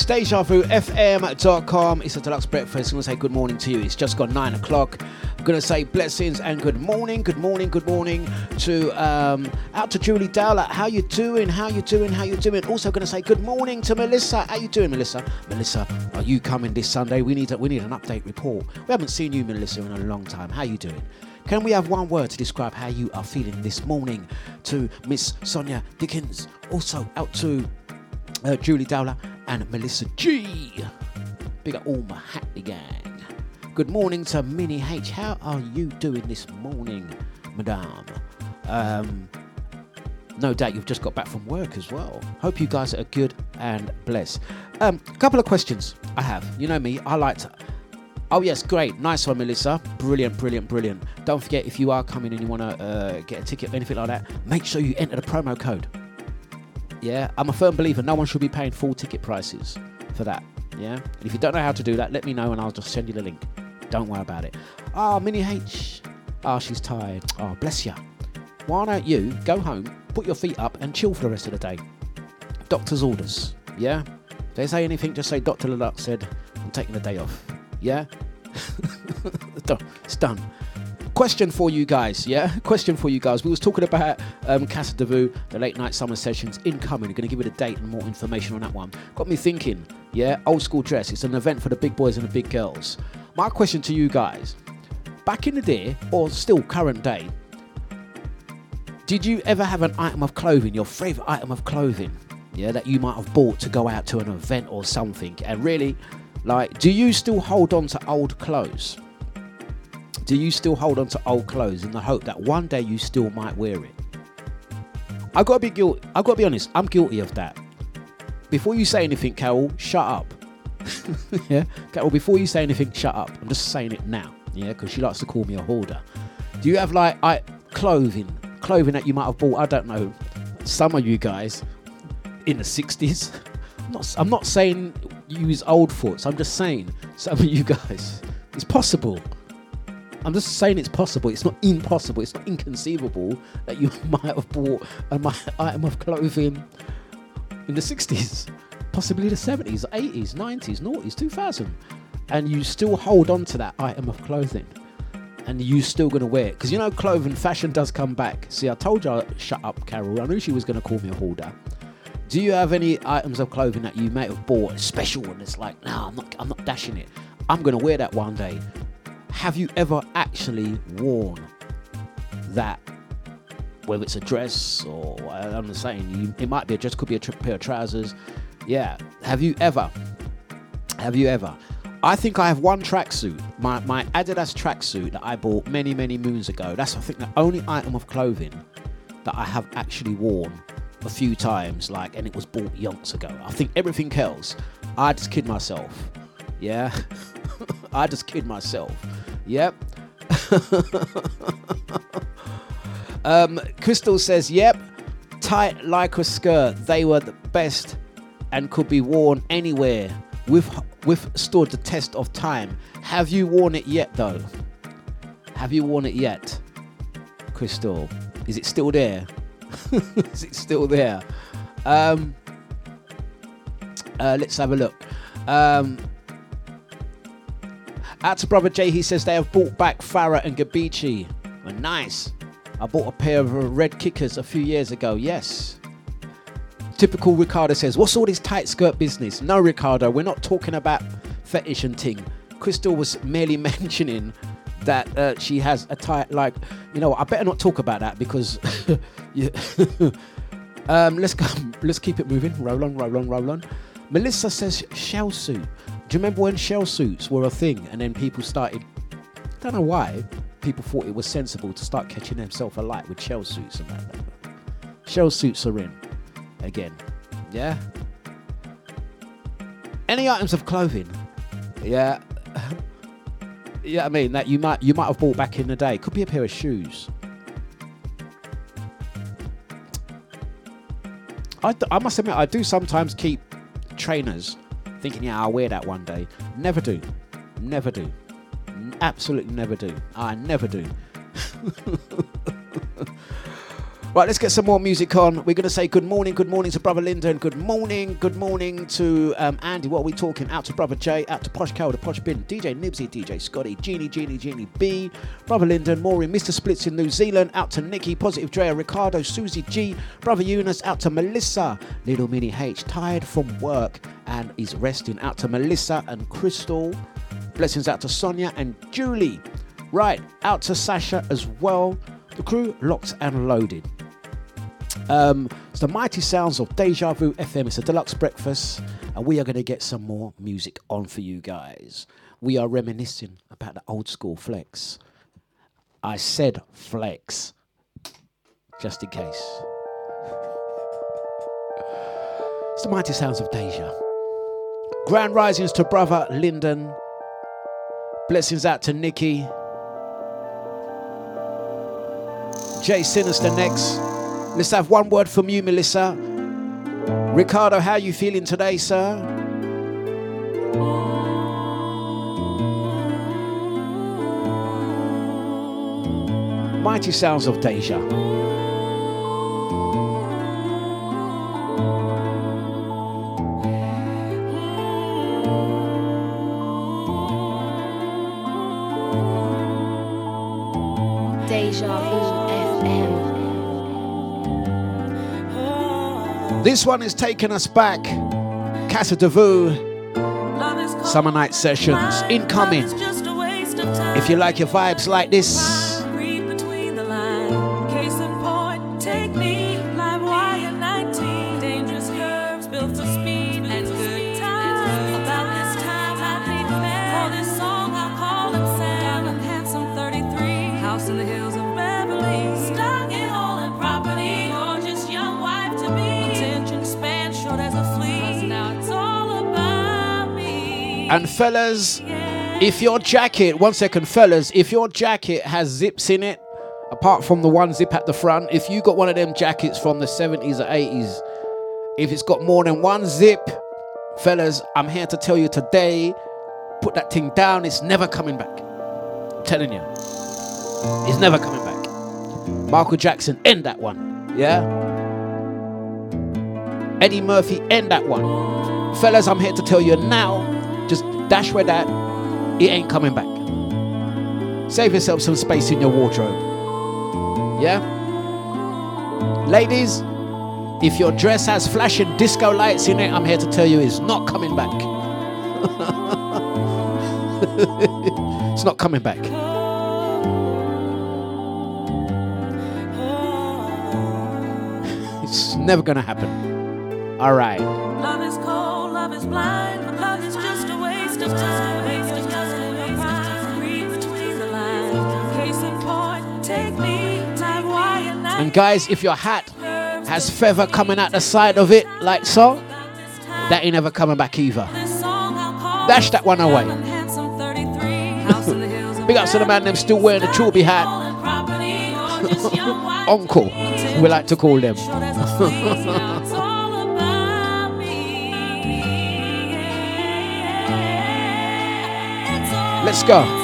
[SPEAKER 3] It's DejaVuFM.com. It's a Dlux breakfast. I'm going to say good morning to you. It's just gone nine o'clock. I'm going to say blessings and good morning, good morning, good morning to um, out to Julie Dowler. How you doing? How you doing? How you doing? Also going to say good morning to Melissa. How you doing, Melissa? Melissa, are you coming this Sunday? We need a, we need an update report. We haven't seen you, Melissa, in a long time. How you doing? Can we have one word to describe how you are feeling this morning? To Miss Sonia Dickens. Also out to uh, Julie Dowler and Melissa G. Big up all my happy gang. Good morning to Minnie H. How are you doing this morning, Madame? Um, no doubt you've just got back from work as well. Hope you guys are good and blessed. Um, a couple of questions I have. You know me, I like to. Oh yes, great, nice one, Melissa. Brilliant, brilliant, brilliant. Don't forget if you are coming and you want to uh, get a ticket or anything like that, make sure you enter the promo code. Yeah, I'm a firm believer no one should be paying full ticket prices for that. Yeah, and if you don't know how to do that, let me know and I'll just send you the link. Don't worry about it. Ah, Minnie H. Ah, she's tired. Oh, bless you. Why don't you go home, put your feet up, and chill for the rest of the day? Doctor's orders. Yeah. If they say anything, just say Doctor Dlux said I'm taking the day off. Yeah. It's done. Question for you guys, yeah? Question for you guys. We was talking about um, Casa de Vu, the late night summer sessions incoming. We're going to give you the date and more information on that one. Got me thinking, yeah? Old school dress. It's an event for the big boys and the big girls. My question to you guys: Back in the day, or still current day, did you ever have an item of clothing, your favorite item of clothing, yeah, that you might have bought to go out to an event or something? And really, like, do you still hold on to old clothes? Do you still hold on to old clothes in the hope that one day you still might wear it? I gotta be guilty. I gotta be honest. I'm guilty of that. Before you say anything, Carol, shut up. yeah, Carol. Before you say anything, shut up. I'm just saying it now. Yeah, because she likes to call me a hoarder. Do you have like I clothing, clothing that you might have bought? I don't know. Some of you guys in the 60s. I'm not. I'm not saying use old thoughts. I'm just saying some of you guys. It's possible. I'm just saying it's possible. It's not impossible. It's not inconceivable that you might have bought an item of clothing in the 60s, possibly the 70s, 80s, 90s, noughties, 2000, and you still hold on to that item of clothing, and you still gonna wear it because you know clothing fashion does come back. See, I told you, shut up, Carol. I knew she was gonna call me a hoarder. Do you have any items of clothing that you may have bought special and it's like, no, I'm not, I'm not dashing it. I'm gonna wear that one day. Have you ever actually worn that whether it's a dress or I'm just saying you, it might be a dress, could be a tr- pair of trousers. Yeah. Have you ever? Have you ever? I think I have one tracksuit, my, my Adidas tracksuit that I bought many, many moons ago. That's, I think, the only item of clothing that I have actually worn a few times, like, and it was bought yonks ago. I think everything else, I just kid myself. Yeah? I just kid myself. Yep. um, Crystal says, yep, tight like a skirt. They were the best and could be worn anywhere. With withstood the test of time. Have you worn it yet, though? Have you worn it yet, Crystal? Is it still there? Is it still there? Um, uh, let's have a look. Um, out to brother Jay, he says they have bought back Farah and Gabicci. Well, nice. I bought a pair of red kickers a few years ago. Yes. Typical Ricardo says, What's all this tight skirt business? No, Ricardo, we're not talking about fetish and ting. Crystal was merely mentioning that uh, she has a tight, like, you know, I better not talk about that because. um, let's go, let's keep it moving. Roll on, roll on, roll on. Melissa says shell suit. Do you remember when shell suits were a thing and then people started? I don't know why people thought it was sensible to start catching themselves alight with shell suits and that. Shell suits are in again. Yeah. Any items of clothing? Yeah. yeah, I mean that you might you might have bought back in the day. Could be a pair of shoes. I, must admit, I do sometimes keep trainers thinking, yeah, I'll wear that one day. Never do. Never do. Absolutely never do. I never do. Right, let's get some more music on. We're going to say good morning, good morning to Brother Lyndon, good morning, good morning to um, Andy. What are we talking? Out to Brother Jay, out to Posh Cow, the Posh Bin, DJ Nibsy, DJ Scotty, Genie, Genie, Genie B, Brother Lyndon, Maureen, Mr. Splits in New Zealand, out to Nikki, Positive Drea, Ricardo, Susie G, Brother Eunice, out to Melissa, Little Mini H, tired from work and is resting. Out to Melissa and Crystal. Blessings out to Sonia and Julie. Right, out to Sasha as well. The crew locked and loaded. Um, it's the mighty sounds of Deja Vu FM. It's a Dlux breakfast, and we are going to get some more music on for you guys. We are reminiscing about the old school flex. I said flex, just in case. It's the mighty sounds of Deja. Grand risings to brother Lyndon. Blessings out to Nikki. Jay Sinister next. Let's have one word from you, Melissa. Ricardo, how are you feeling today, sir? Mighty sounds of Deja. This one is taking us back. Casa de Vu, Summer Night Sessions, incoming. If you like your vibes like this,
[SPEAKER 7] and
[SPEAKER 3] fellas, if your jacket, one second, fellas, if your jacket has zips in it, apart from the one zip at the front, if you got one of them jackets from the 70s or 80s, if it's got more than one zip, fellas, I'm here to tell you today, put that thing down, it's never coming back. I'm telling you. It's never coming back. Michael Jackson, end that one. Yeah? Eddie Murphy, end that one. Fellas, I'm here to tell you now, just dash with that, it ain't coming back. Save yourself some space in your wardrobe. Yeah? Ladies, if your dress has flashing disco lights in it, I'm here to tell you it's not coming back. it's not coming back. It's never gonna happen. All right.
[SPEAKER 7] Love is cold, love is blind, but love is just a waste of time. Waste of time in your prime. Read between the lines. Case in point, take me, time, why, and.
[SPEAKER 3] And guys, if your hat has feather coming out the side of it, like so, that ain't ever coming back either. Dash that one away. Big up to the man them still wearing the Chorby hat. Uncle, we like to call them. Let's go.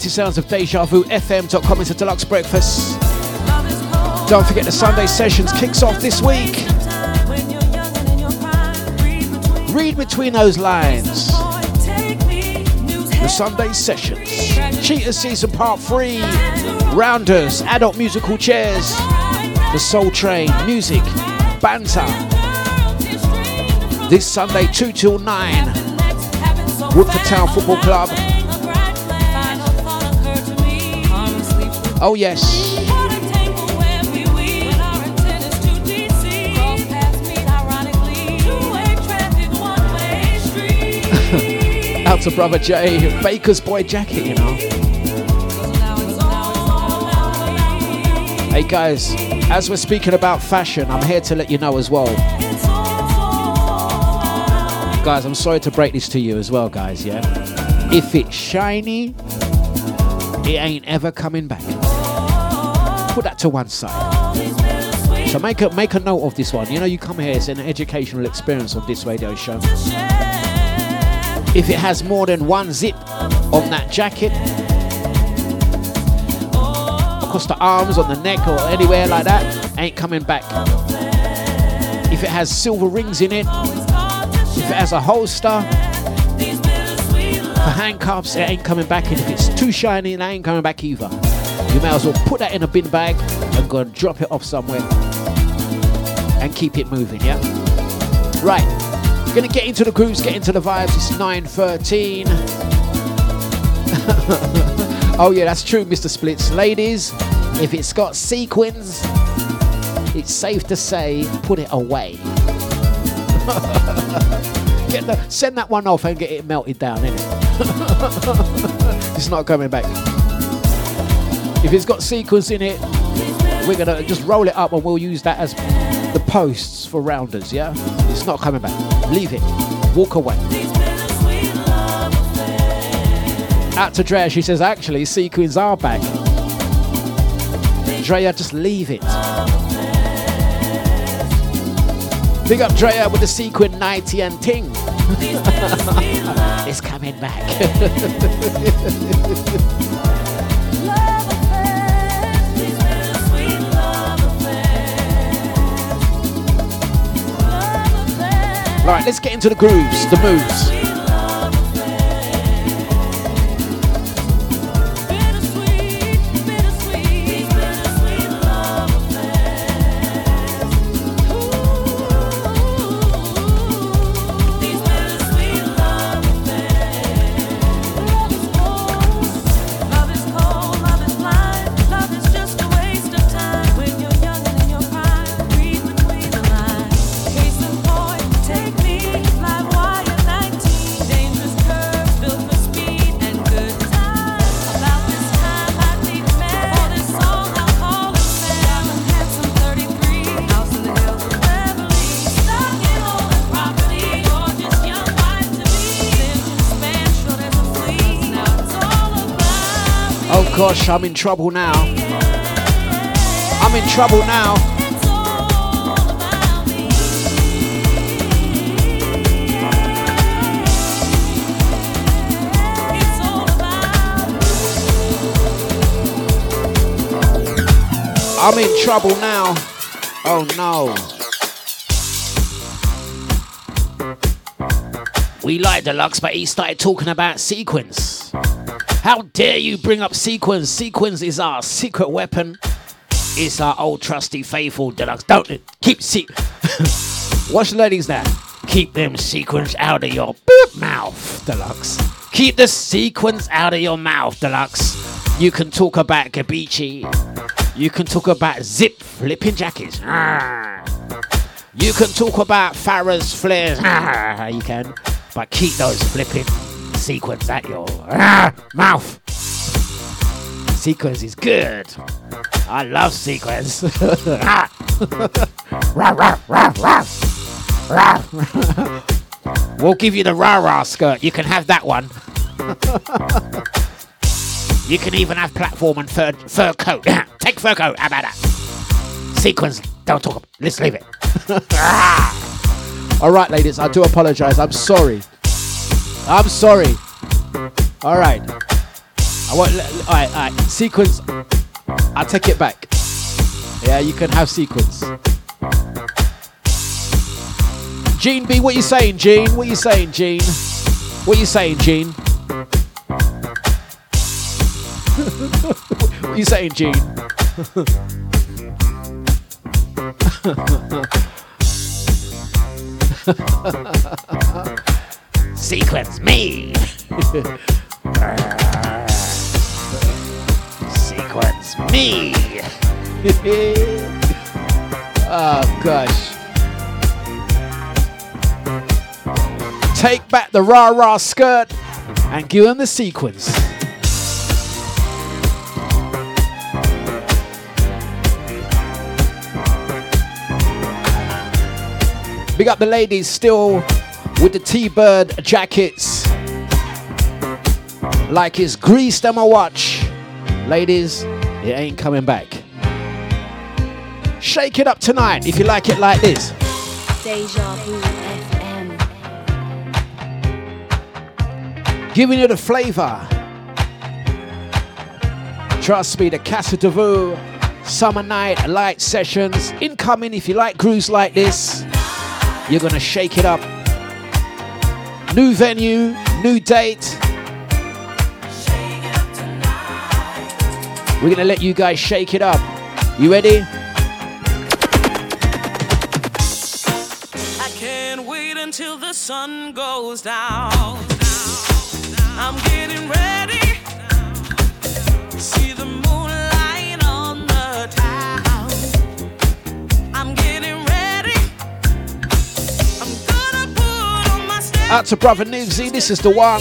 [SPEAKER 3] Mighty sounds of Deja Vu FM.com is a Dlux breakfast. Don't forget the Sunday sessions kicks off this week.
[SPEAKER 7] Read between
[SPEAKER 3] those lines. The Sunday sessions. Cheetah season part three. Rounders, adult musical chairs. The Soul Train, music, banter. This Sunday, 2 till 9. Woodford Town Football Club. Oh, yes. Out to Brother Jay, Baker's Boy Jacket, you know. Hey guys, as we're speaking about fashion, I'm here to let you know as well. Guys, I'm sorry to break this to you as well, guys, yeah? If it's shiny, it ain't ever coming back. Put that to one side. So make a make a note of this one. You know, you come here, it's an educational experience on this radio show. If it has more than one zip on that jacket, across the arms, on the neck, or anywhere like that, ain't coming back. If it has silver rings in it, if it has a holster for handcuffs, it ain't coming back. And if it's too shiny, it ain't coming back either. You may as well put that in a bin bag and go and drop it off somewhere and keep it moving, yeah? Right. We're Gonna get into the grooves, get into the vibes. It's 9.13. oh yeah, that's true, Mr. Splits. Ladies, if it's got sequins, it's safe to say, put it away. the, send that one off and get it melted down, innit? it's not coming back. If it's got sequins in it, we're gonna just roll it up and we'll use that as the posts for rounders, yeah? It's not coming back. Leave it. Walk away. Out to Drea, she says, actually, sequins are back. Drea, just leave it. Big up Drea with the sequin 90 and ting. it's coming back. Right, let's get into the grooves, the moves. I'm in trouble now. I'm in trouble now. I'm in trouble now. Oh no. We like Dlux, but he started talking about sequence. How dare you bring up sequence? Sequence is our secret weapon. It's our old trusty faithful Dlux. Don't? Keep se- Watch ladies now. Keep them sequence out of your mouth, Dlux. Keep the sequence out of your mouth, Dlux. You can talk about Gabicci. You can talk about zip flipping jackets. Ah. You can talk about Farah's flares. Ah, you can. But keep those flipping sequence at your ah, mouth. Sequence is good. I love sequence. We'll give you the rah rah skirt. You can have that one. you can even have platform and fur, fur coat. Take fur coat. How about that? Sequence. Don't talk. Let's leave it. All right, ladies. I do apologize. I'm sorry. I'm sorry. All right. I want. All right. All right. Sequence. I take it back. Yeah, you can have sequence. Gene B, what you saying, Gene? What you saying, Gene? What you saying, Gene? what you saying, Gene? Sequence me. Sequence me. oh gosh. Take back the rah rah skirt and give him the sequence. Big up the ladies still with the T-Bird jackets. Like it's greased on my watch. Ladies, it ain't coming back. Shake it up tonight if you like it like this.
[SPEAKER 1] Deja Vu FM.
[SPEAKER 3] Giving you the flavor. Trust me, the Casa de Vu Summer Night Light Sessions incoming if you like grooves like this. You're gonna shake it up. New venue, new date. We're gonna let you guys shake it up. You ready?
[SPEAKER 5] I can't wait until the sun goes down.
[SPEAKER 3] Out to brother Newsy, this is the one.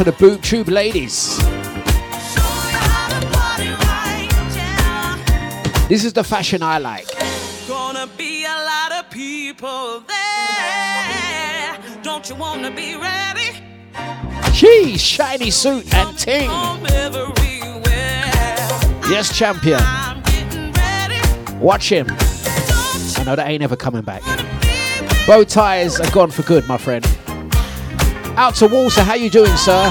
[SPEAKER 3] To the Boob Tube ladies. This is the fashion I like.
[SPEAKER 5] Gonna be a lot of people there. Don't you wanna be ready?
[SPEAKER 3] Shiny suit and ting. Yes, champion.
[SPEAKER 5] I'm getting ready.
[SPEAKER 3] Watch him. I know that ain't ever coming back. Bow ties are gone for good, my friend. Out to Walter, how you doing, sir?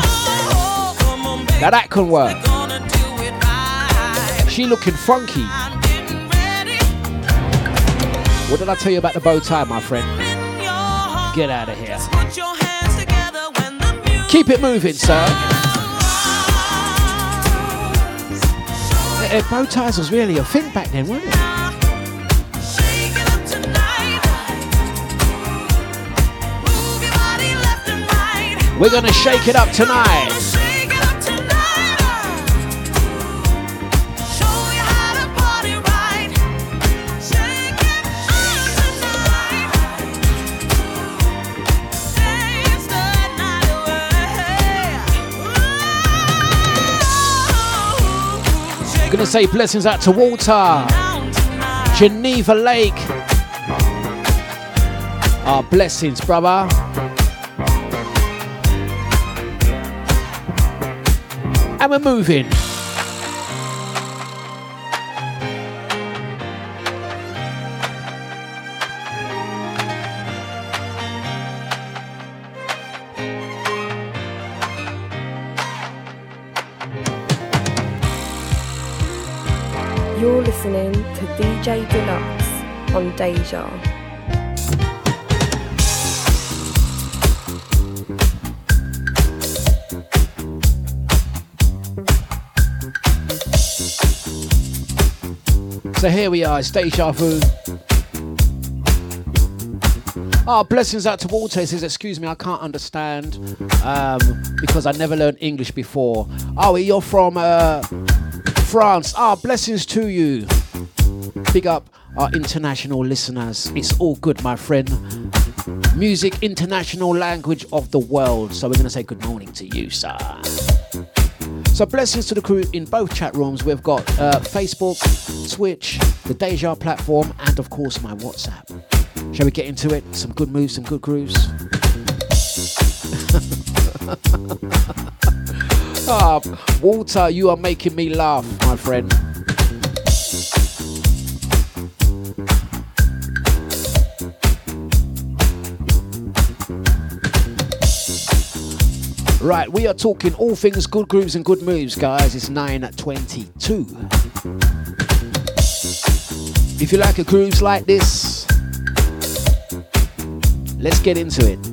[SPEAKER 3] Now that can work. She looking funky. What did I tell you about the bow tie, my friend? Get out of here. Keep it moving, sir. Bow ties was really a thing back then, wasn't it? We're gonna shake it up tonight.
[SPEAKER 5] Shake it up tonight. Show you how to party right. Shake it up tonight. Dance the night away. Shake
[SPEAKER 3] Gonna say blessings out to Walter. Geneva Lake. Our blessings, brother. And we're moving.
[SPEAKER 2] You're listening to DJ Dlux on Deja.
[SPEAKER 3] So here we are, it's Deja Vu. Oh, blessings out to Walter. He says, Excuse me, I can't understand um, because I never learned English before. Oh, you're from uh, France. Ah, blessings to you. Big up our international listeners. It's all good, my friend. Music, international language of the world. So we're going to say good morning to you, sir. So blessings to the crew in both chat rooms. We've got uh, Facebook, Twitch, the Deja platform, and of course my WhatsApp. Shall we get into it? Some good moves, some good grooves. Ah, Walter, you are making me laugh, my friend. Right, we are talking all things good grooves and good moves, guys. It's 9.22. If you like a grooves like this, let's get into it.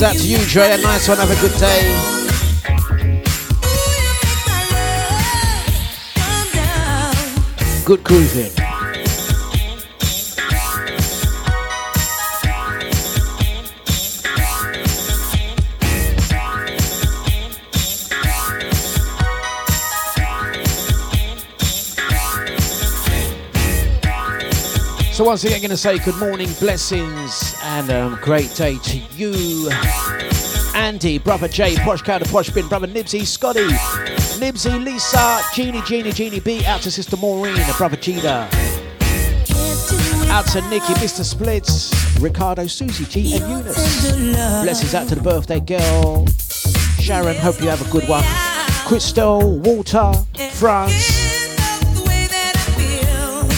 [SPEAKER 3] Blessings out to you, Dre. A nice one. Have a good day. Good cruising. So once again, going to say good morning, blessings, and um, great day to you, Andy, brother Jay, Posh Cow, Posh Bin, brother Nibsy, Scotty, Nibsy, Lisa, Jeannie, Jeannie, Jeannie B, out to Sister Maureen, brother Cheetah, out to Nikki, Mr. Splits, Ricardo, Susie G, and Eunice. Blessings out to the birthday girl, Sharon. Hope you have a good one. Crystal, Walter, France.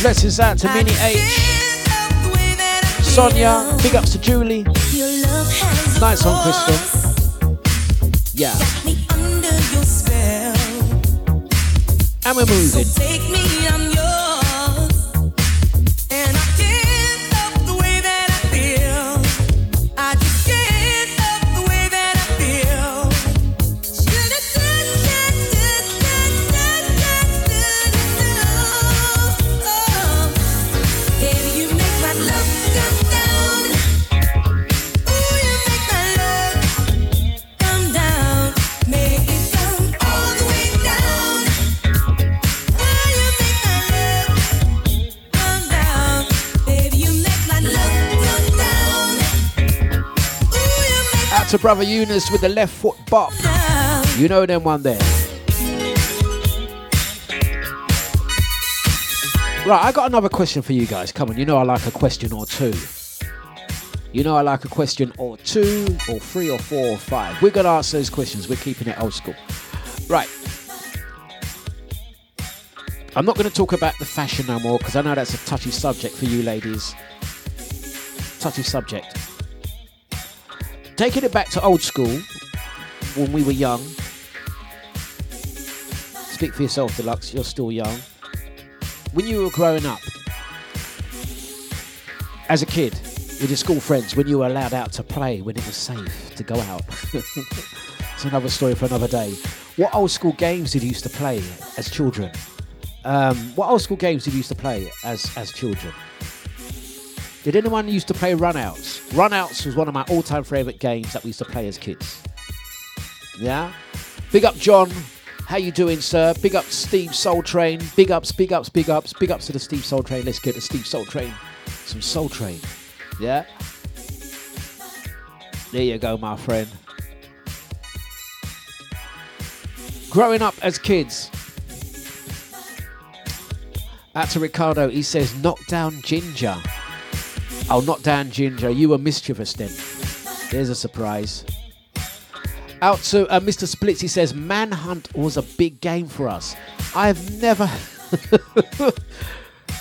[SPEAKER 3] Blessings out to Minnie H. Sonia, big ups to Julie. Nice one, Crystal. Yeah. And we're moving. To brother Eunice with the left foot bop. You know them one there. Right, I got another question for you guys. Come on, you know I like a question or two. You know I like a question or two, or three, or four, or five. We're gonna answer those questions. We're keeping it old school. Right. I'm not going to talk about the fashion no more because I know that's a touchy subject for you ladies. Touchy subject. Taking it back to old school, when we were young. Speak for yourself, Dlux. You're still young. When you were growing up, as a kid, with your school friends, when you were allowed out to play, when it was safe to go out. it's another story for another day. What old school games did you used to play as children? Um, what old school games did you used to play as as children? Did anyone used to play runouts? Runouts was one of my all-time favorite games that we used to play as kids. Yeah. Big up John. How you doing, sir? Big up Steve Soul Train. Big ups, big ups, big ups, big ups to the Steve Soul Train. Let's get the Steve Soul Train. Some Soul Train. Yeah. There you go, my friend. Growing up as kids. Out to Ricardo, he says, knock down ginger. Oh, knock down ginger. You were mischievous then. There's a surprise. Out to uh, Mr. Splits, he says, Manhunt was a big game for us. I've never.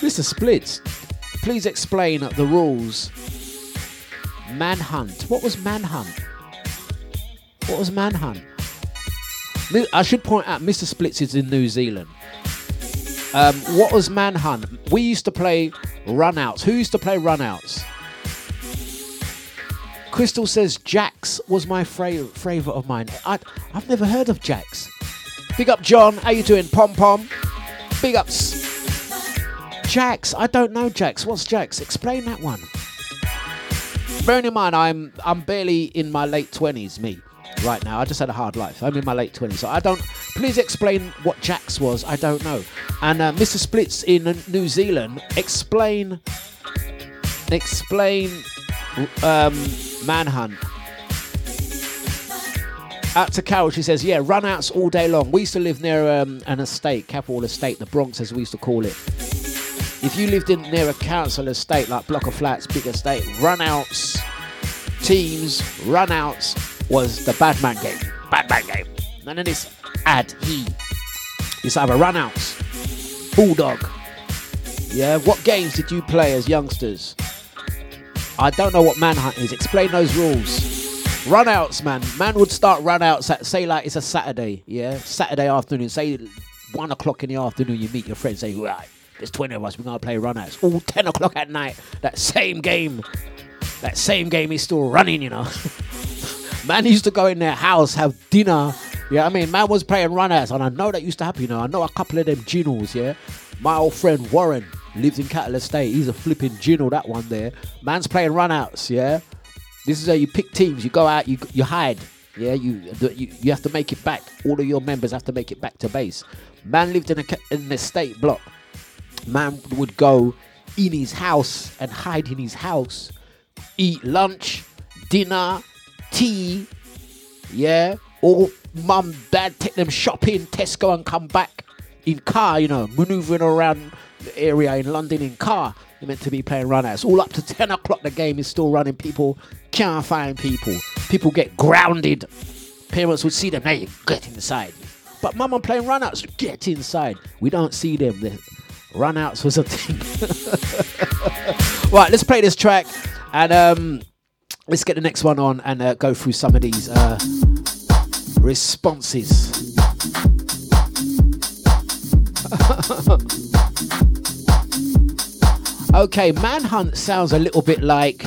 [SPEAKER 3] Mr. Splits, please explain the rules. Manhunt. What was Manhunt? What was Manhunt? I should point out, Mr. Splits is in New Zealand. Um, what was Manhunt? We used to play runouts. Who used to play runouts? Crystal says Jax was my fra- favourite of mine. I, I've never heard of Jax. Big up John. How you doing, Pom Pom? Big ups. Jax. I don't know Jax. What's Jax? Explain that one. Bearing in mind, I'm I'm barely in my late twenties. Me, right now. I just had a hard life. I'm in my late twenties, so I don't. Please explain what Jax was. I don't know. And uh, Mr. Splits in New Zealand, explain. Explain. Um, Manhunt. Out to Carol, she says, yeah, runouts all day long. We used to live near um, an estate, capital estate, the Bronx as we used to call it. If you lived in near a council estate, like block of flats, big estate, runouts, teams, runouts was the bad man game. Bad man game. None of this ad he. Used to have a runouts, bulldog. Yeah, what games did you play as youngsters? I don't know what manhunt is. Explain those rules. Runouts, man. Man would start runouts at say like it's a Saturday, yeah, Saturday afternoon. Say one o'clock in the afternoon, you meet your friends. Say right, there's twenty of us. We're gonna play runouts. All ten o'clock at night. That same game. That same game is still running, you know. Man used to go in their house, have dinner. Yeah, I mean, man was playing runouts, and I know that used to happen. You know, I know a couple of them ginnels. Yeah, my old friend Warren lives in Cattle Estate. He's a flipping ginnel. That one there. Man's playing runouts. Yeah, this is how you pick teams. You go out, you you hide. Yeah, you you, you have to make it back. All of your members have to make it back to base. Man lived in a in an estate block. Man would go in his house and hide in his house, eat lunch, dinner, tea. Yeah, or mum, dad take them shopping, Tesco, and come back in car. You know, manoeuvring around the area in London in car. They're meant to be playing runouts. All up to 10 o'clock, the game is still running. People can't find people. People get grounded. Parents would see them, hey, get inside. But mum, I'm playing runouts. Get inside. We don't see them. The runouts was a thing. right, let's play this track and um, let's get the next one on and uh, go through some of these uh, responses. okay, Manhunt sounds a little bit like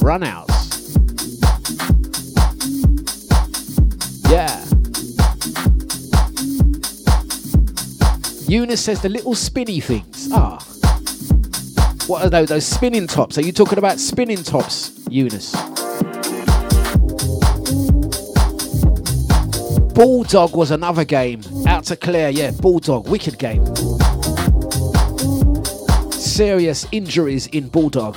[SPEAKER 3] Runouts. Yeah. Eunice says the little spinny things. Ah. What are those? Those spinning tops. Are you talking about spinning tops, Eunice? Bulldog was another game. Out to clear, yeah. Bulldog, wicked game. Serious injuries in Bulldog.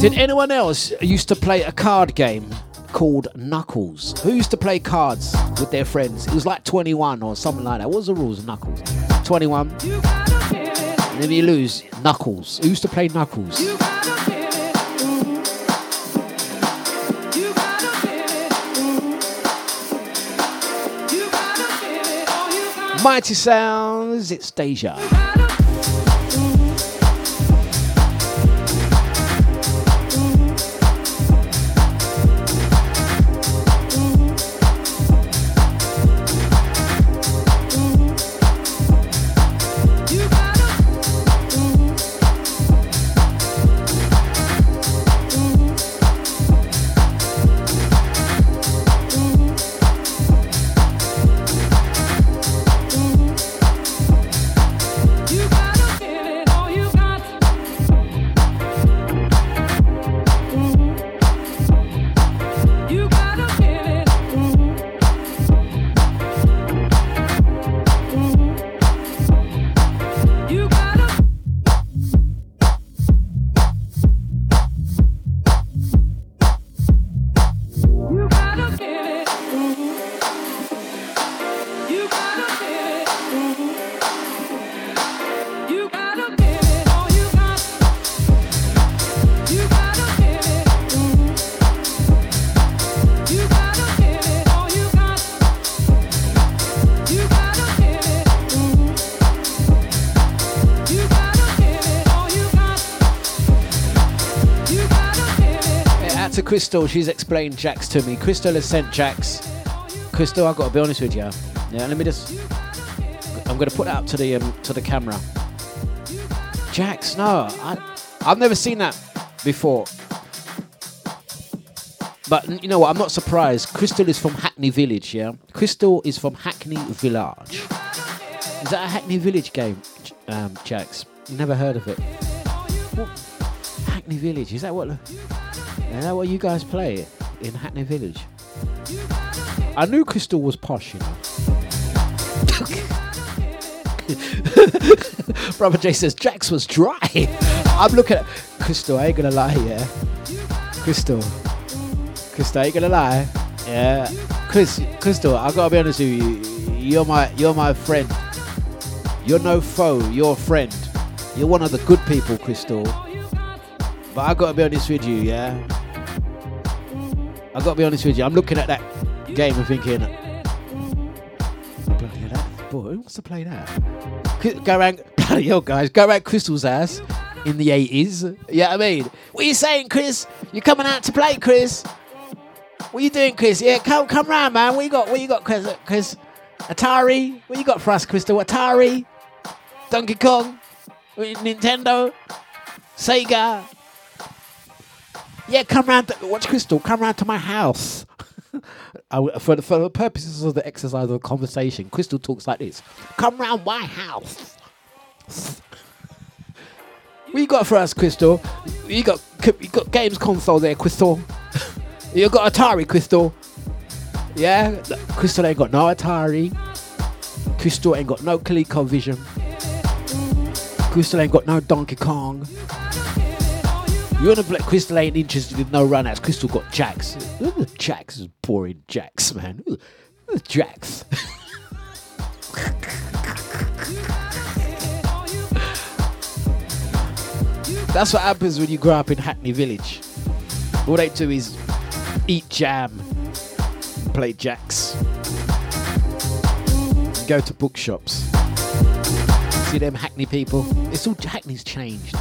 [SPEAKER 3] Did anyone else used to play a card game called Knuckles? Who used to play cards with their friends? It was like 21 or something like that. What was the rules of Knuckles? 21. Then you lose Knuckles. Who used to play Knuckles? Mighty Sounds, it's Deja. Crystal, she's explained Jacks to me. Crystal has sent Jacks. Crystal, I've got to be honest with you. Yeah, let me just. I'm going to put that up to the um, to the camera. Jacks, no, I, I've never seen that before. But you know what? I'm not surprised. Crystal is from Hackney Village, yeah. Crystal is from Hackney Village. Is that a Hackney Village game, um, Jacks? Never heard of it? What? Hackney Village. Is that what? Is that what you guys play in Hackney Village? I knew Crystal was posh, you know. Brother Jay says Jacks was dry. I'm looking at Crystal. I ain't gonna lie, yeah. Crystal, Crystal, I ain't gonna lie, yeah. Chris, Crystal, I gotta be honest with you. You're my, you're my friend. You're no foe. You're a friend. You're one of the good people, Crystal. But I gotta be honest with you, yeah. I gotta be honest with you. I'm looking at that game and thinking, bloody hell, that boy, who wants to play that? Go around, bloody hell, guys, go around Crystal's house in the 80s. Yeah, I mean, what are you saying, Chris? You coming out to play, Chris? What are you doing, Chris? Yeah, come come round, man. What you got? What you got, Chris? Chris? Atari? What you got for us, Crystal? Atari? Donkey Kong, Nintendo, Sega. Yeah, come round. To, watch Crystal. Come round to my house. For, the, for the purposes of the exercise of the conversation, Crystal talks like this. Come round my house. we got for us, Crystal? You got you got games console there, Crystal. you got Atari, Crystal. Yeah, Crystal ain't got no Atari. Crystal ain't got no ColecoVision. Crystal ain't got no Donkey Kong. You wanna play Crystal ain't interested in no runouts. Crystal got Jacks. Ooh, Jacks is boring Jacks, man. Ooh, Jacks. That's what happens when you grow up in Hackney Village. All they do is eat jam, play jacks, go to bookshops. See them Hackney people? It's all Hackney's changed.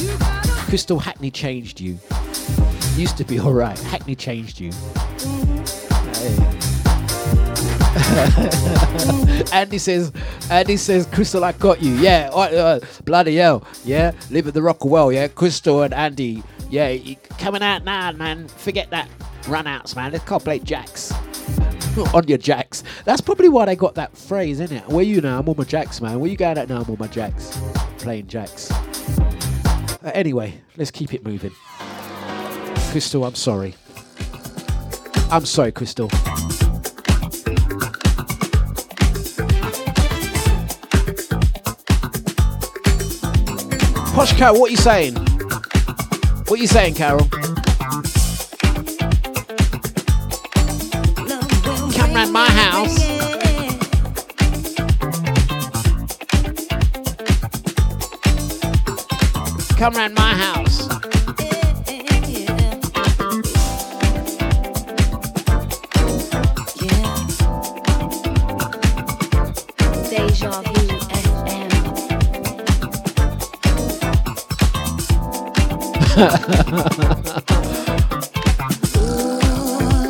[SPEAKER 3] You know? Crystal Hackney changed you. Used to be all right. Hackney changed you. Hey. Andy says, Andy says, Crystal, I got you. Yeah, uh, bloody hell. Yeah, live at the Rockawell. Yeah, Crystal and Andy. Yeah, coming out now, man. Forget that runouts, man. Let's go play jacks. on your jacks. That's probably why they got that phrase, isn't it? Where you now? I'm on my jacks, man. Where you going at now? I'm on my jacks. Playing jacks. Uh, anyway, let's keep it moving. Crystal, I'm sorry. I'm sorry, Crystal. Posh Carol, what are you saying? What are you saying, Carol? Come round my house. Come round my house.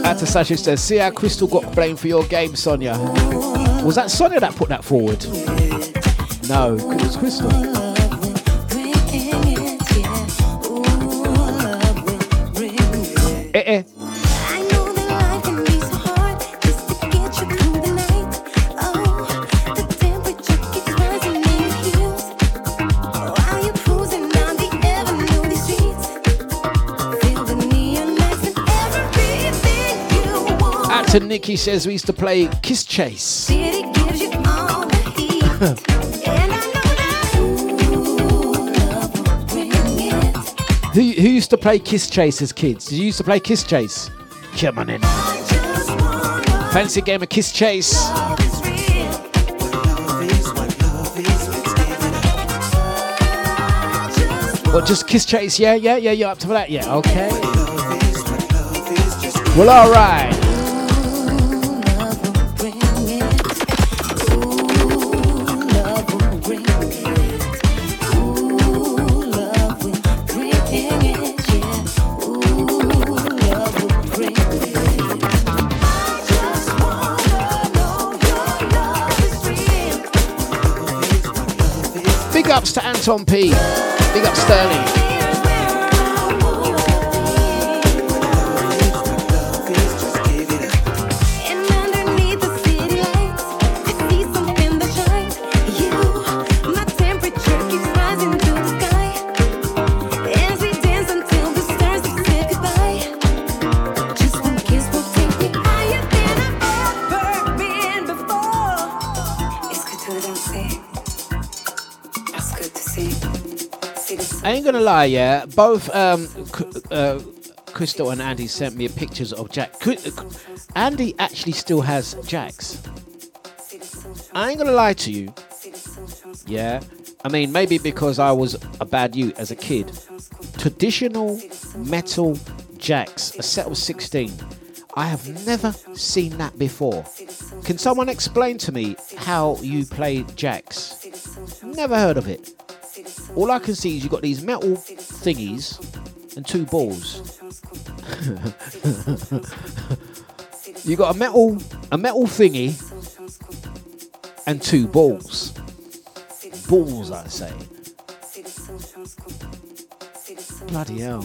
[SPEAKER 3] Out to Sasha says, see how Crystal got blamed for your game, Sonia. Was that Sonia that put that forward? No, it was Crystal. Nikki says we used to play Kiss Chase. Who, who used to play Kiss Chase as kids? Did you used to play Kiss Chase? Come on in. Fancy game of Kiss Chase? What, just Kiss Chase? Yeah, yeah, yeah, you're up to that? Yeah, okay. Well, alright. To Anton P. Big up Sterling. Gonna lie, yeah. Both um, uh, Crystal and Andy sent me pictures of Jack. Uh, Andy actually still has Jacks. I ain't gonna lie to you. Yeah. I mean, maybe because I was a bad youth as a kid. Traditional metal Jacks, a set of 16. I have never seen that before. Can someone explain to me how you play Jacks? Never heard of it. All I can see is you've got these metal thingies and two balls. you got a metal a metal thingy and two balls. balls, I say. Bloody hell.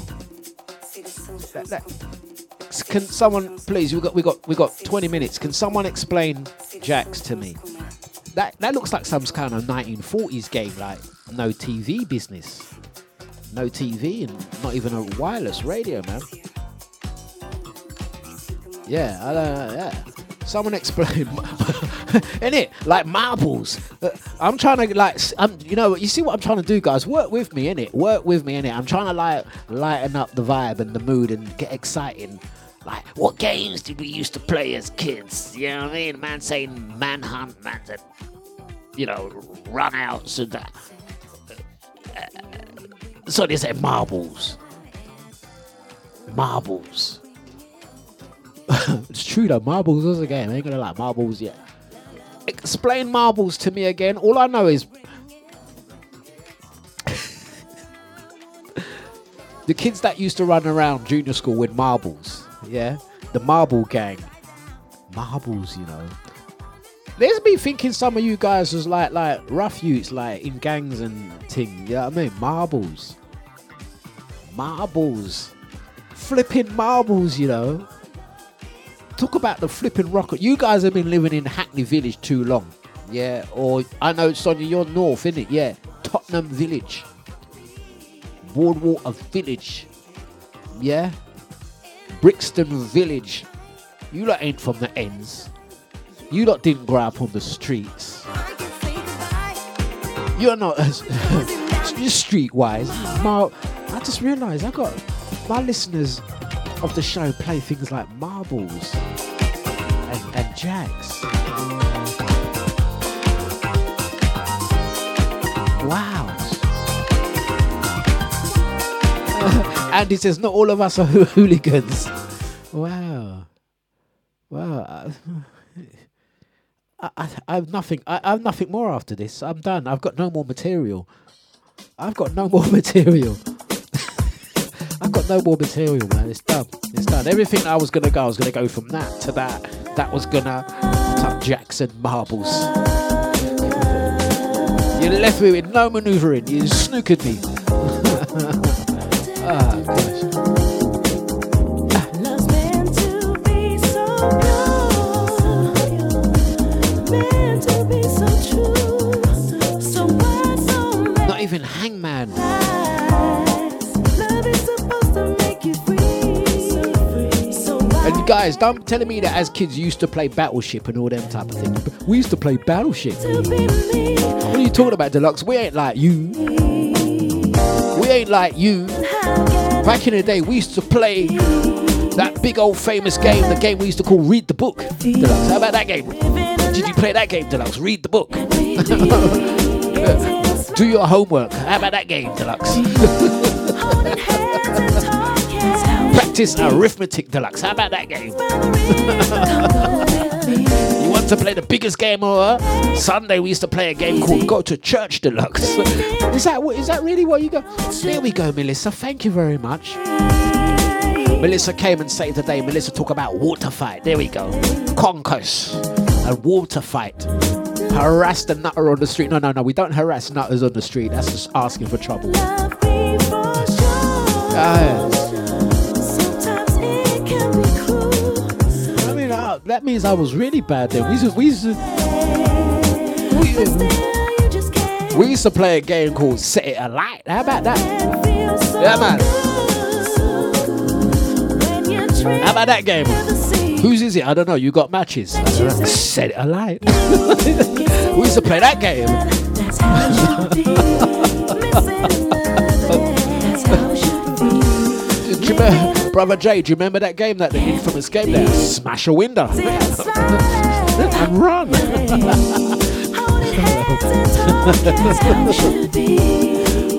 [SPEAKER 3] That- that- Can someone please? We got we got we got 20 minutes. Can someone explain Jacks to me? That that looks like some kind of 1940s game, like no TV business, no TV, and not even a wireless radio, man. Yeah, I don't, know. yeah. Someone explain, in it like marbles. Uh, I'm trying to like, I'm, you know, you see what I'm trying to do, guys. Work with me, in it. Work with me, in it. I'm trying to like lighten up the vibe and the mood and get exciting. Like, what games did we used to play as kids? You know what I mean? Man saying manhunt, man you know, run outs and that. So they said marbles. Marbles. it's true though, marbles was a game. I ain't gonna like marbles, yet. Explain marbles to me again. All I know is the kids that used to run around junior school with marbles, yeah, the marble gang, marbles, you know. There's me thinking some of you guys was like like rough youths, like in gangs and ting. You know I mean? Marbles, marbles, flipping marbles, you know talk about the flipping rocket. You guys have been living in Hackney Village too long. Yeah, or I know Sonia, you're north, innit? Yeah. Tottenham Village. Boardwalk Village. Yeah. Brixton Village. You lot ain't from the ends. You lot didn't grow up on the streets. You're not as streetwise. Mar- I just realised I got my listeners of the show play things like marbles and, and jacks. Wow. Andy says not all of us are hooligans. Wow. Wow. I, I, have nothing. I, I have nothing more after this. I'm done. I've got no more material. I've got no more material. I've got no more material, man. It's done. It's done. Everything I was gonna go, I was gonna go from that to that. That was gonna touch Jackson marbles. You left me with no manoeuvring. You snookered me. ah, gosh. Guys, don't telling me that as kids you used to play Battleship and all them type of things. We used to play Battleship. What are you talking about, Dlux? We ain't like you. We ain't like you. Back in the day, we used to play that big old famous game, the game we used to call Read the Book. Dlux, how about that game? Did you play that game, Dlux? Read the book. Do your homework. How about that game, Dlux?
[SPEAKER 7] Holding hands and.
[SPEAKER 3] Practice arithmetic, Dlux. How about that game? You want to play the biggest game of all? Sunday we used to play a game called Go to Church Dlux. is that what? Is that really what you go? There we go, Melissa. Thank you very much. Melissa came and saved the day. Melissa talk about water fight. There we go. Conquest. A water fight. Harass the nutter on the street. No, no, no. We don't harass nutters on the street. That's just asking for trouble.
[SPEAKER 7] Love
[SPEAKER 3] that means I was really bad then. We used to, we used to, we,
[SPEAKER 7] But still, you just can't
[SPEAKER 3] we used to play a game called Set It Alight. How about that? Yeah, man.
[SPEAKER 7] good. When you're trying
[SPEAKER 3] How about that game? Whose is it? I don't know. You got matches. Set it alight. we used to play that game.
[SPEAKER 7] That's how it should be. Missing love, that's how it should be.
[SPEAKER 3] Do you remember, Brother Jay, do you remember that game, that the infamous game there? Smash a window and run.
[SPEAKER 7] Holding hands and talking, that's how it should be.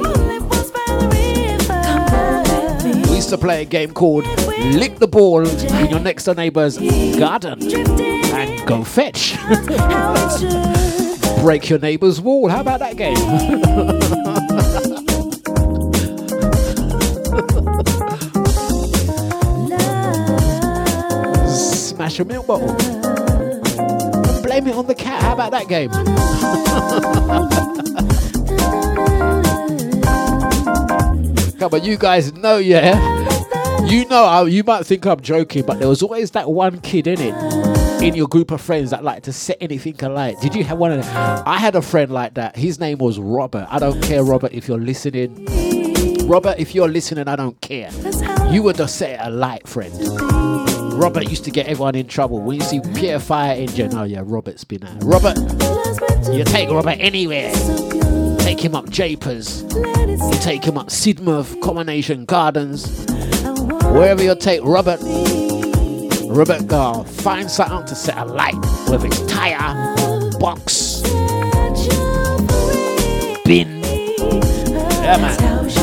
[SPEAKER 7] Only once by the river.
[SPEAKER 3] We used to play a game called Lick the Ball in your next door neighbor's garden and go fetch.
[SPEAKER 7] how it should.
[SPEAKER 3] Break your neighbor's wall. How about that game? smash a milk bottle. And blame it on the cat. How about that game? Come on, you guys know, yeah. You know, you might think I'm joking, but there was always that one kid in it, in your group of friends that liked to set anything alight. Did you have one of them? I had a friend like that. His name was Robert. I don't care, Robert, if you're listening. Robert, if you're listening, I don't care. You were the set alight friend. Robert used to get everyone in trouble. When you see Pierre Fire Engine, oh yeah, Robert's been out. Robert, you take Robert anywhere. Take him up Japers. You take him up Sidmouth, Combination Gardens. Wherever you take Robert, Robert go find something to set a light, whether it's tire, box, bin. Yeah, man.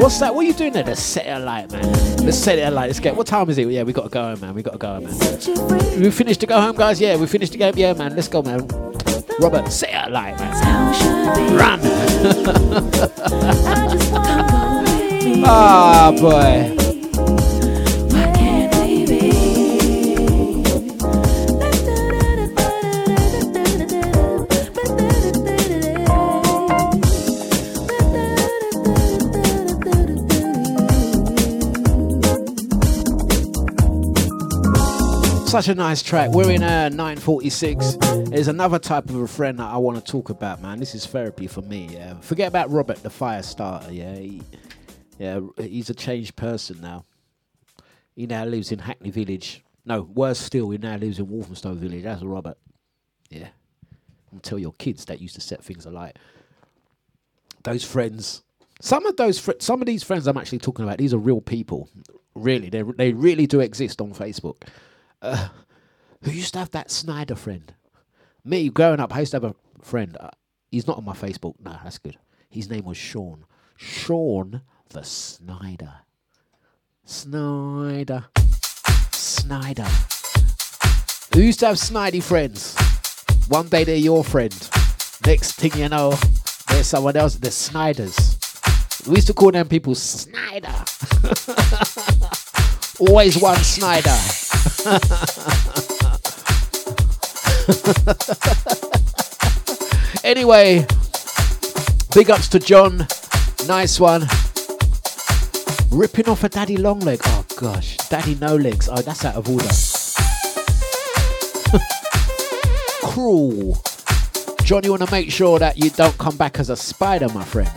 [SPEAKER 3] What's that? What are you doing there? Let's set it alight, man. Let's set it alight. Let's get. What time is it? Yeah, we gotta go home, man. We gotta go home, man. We finished to go home, guys. Yeah, we finished the game. Yeah, man. Let's go, man. Robert, set it alight, man. Run. Ah, boy. Such a nice track. We're in uh, 946. There's another type of a friend that I want to talk about, man. This is therapy for me. Yeah. Forget about Robert, the fire starter. Yeah, he, yeah, he's a changed person now. He now lives in Hackney Village. No, worse still, he now lives in Walthamstow Village. That's Robert. Yeah. And tell your kids that used to set things alight. Those friends. Some of those, fr- some of these friends I'm actually talking about. These are real people. Really, they they really do exist on Facebook. Uh, who used to have that Snyder friend? Me, growing up, I used to have a friend. Uh, he's not on my Facebook. No, that's good. His name was Sean. Sean the Snyder. Snyder. Snyder. Who used to have snidey friends? One day they're your friend. Next thing you know, there's someone else. They're Snyders. We used to call them people Snyder. Always one Snyder. anyway, big ups to John. Nice one. Ripping off a daddy long leg. Oh gosh, daddy no legs. Oh, that's out of order. Cruel. John, you want to make sure that you don't come back as a spider, my friend.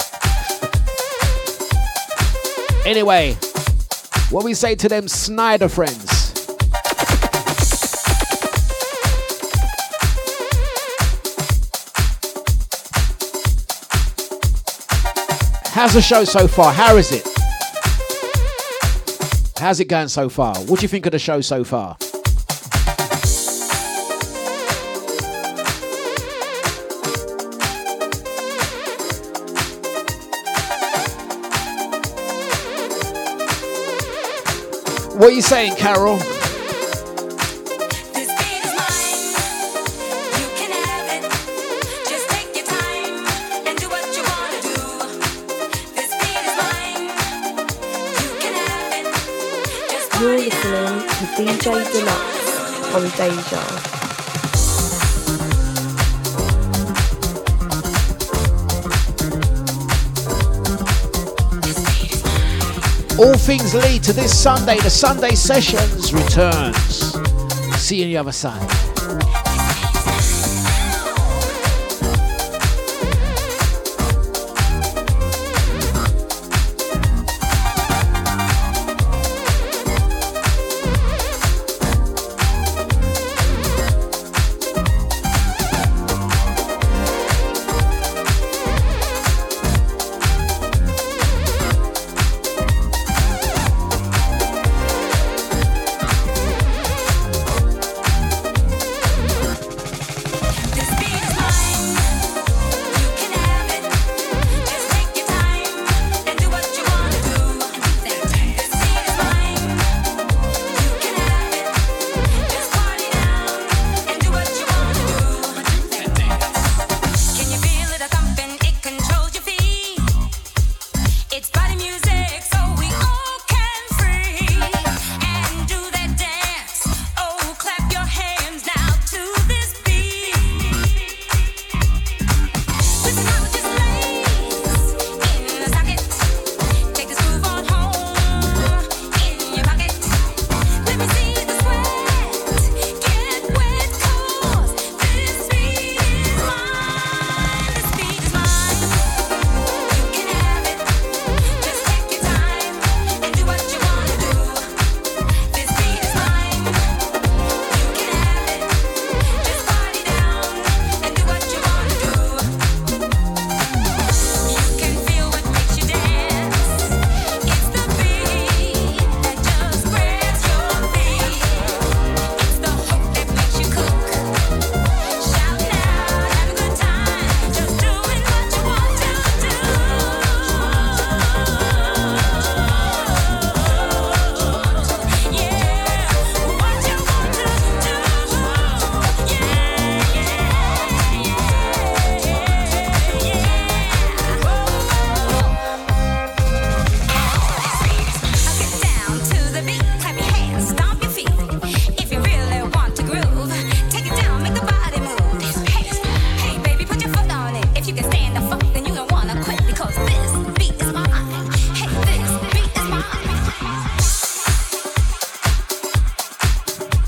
[SPEAKER 3] Anyway, what we say to them Snyder friends. How's the show so far? How is it? How's it going so far? What do you think of the show so far? What are you saying, Carol?
[SPEAKER 2] DJ Dlux on Deja.
[SPEAKER 3] All things lead to this Sunday. The Sunday Sessions returns. See you on the other side.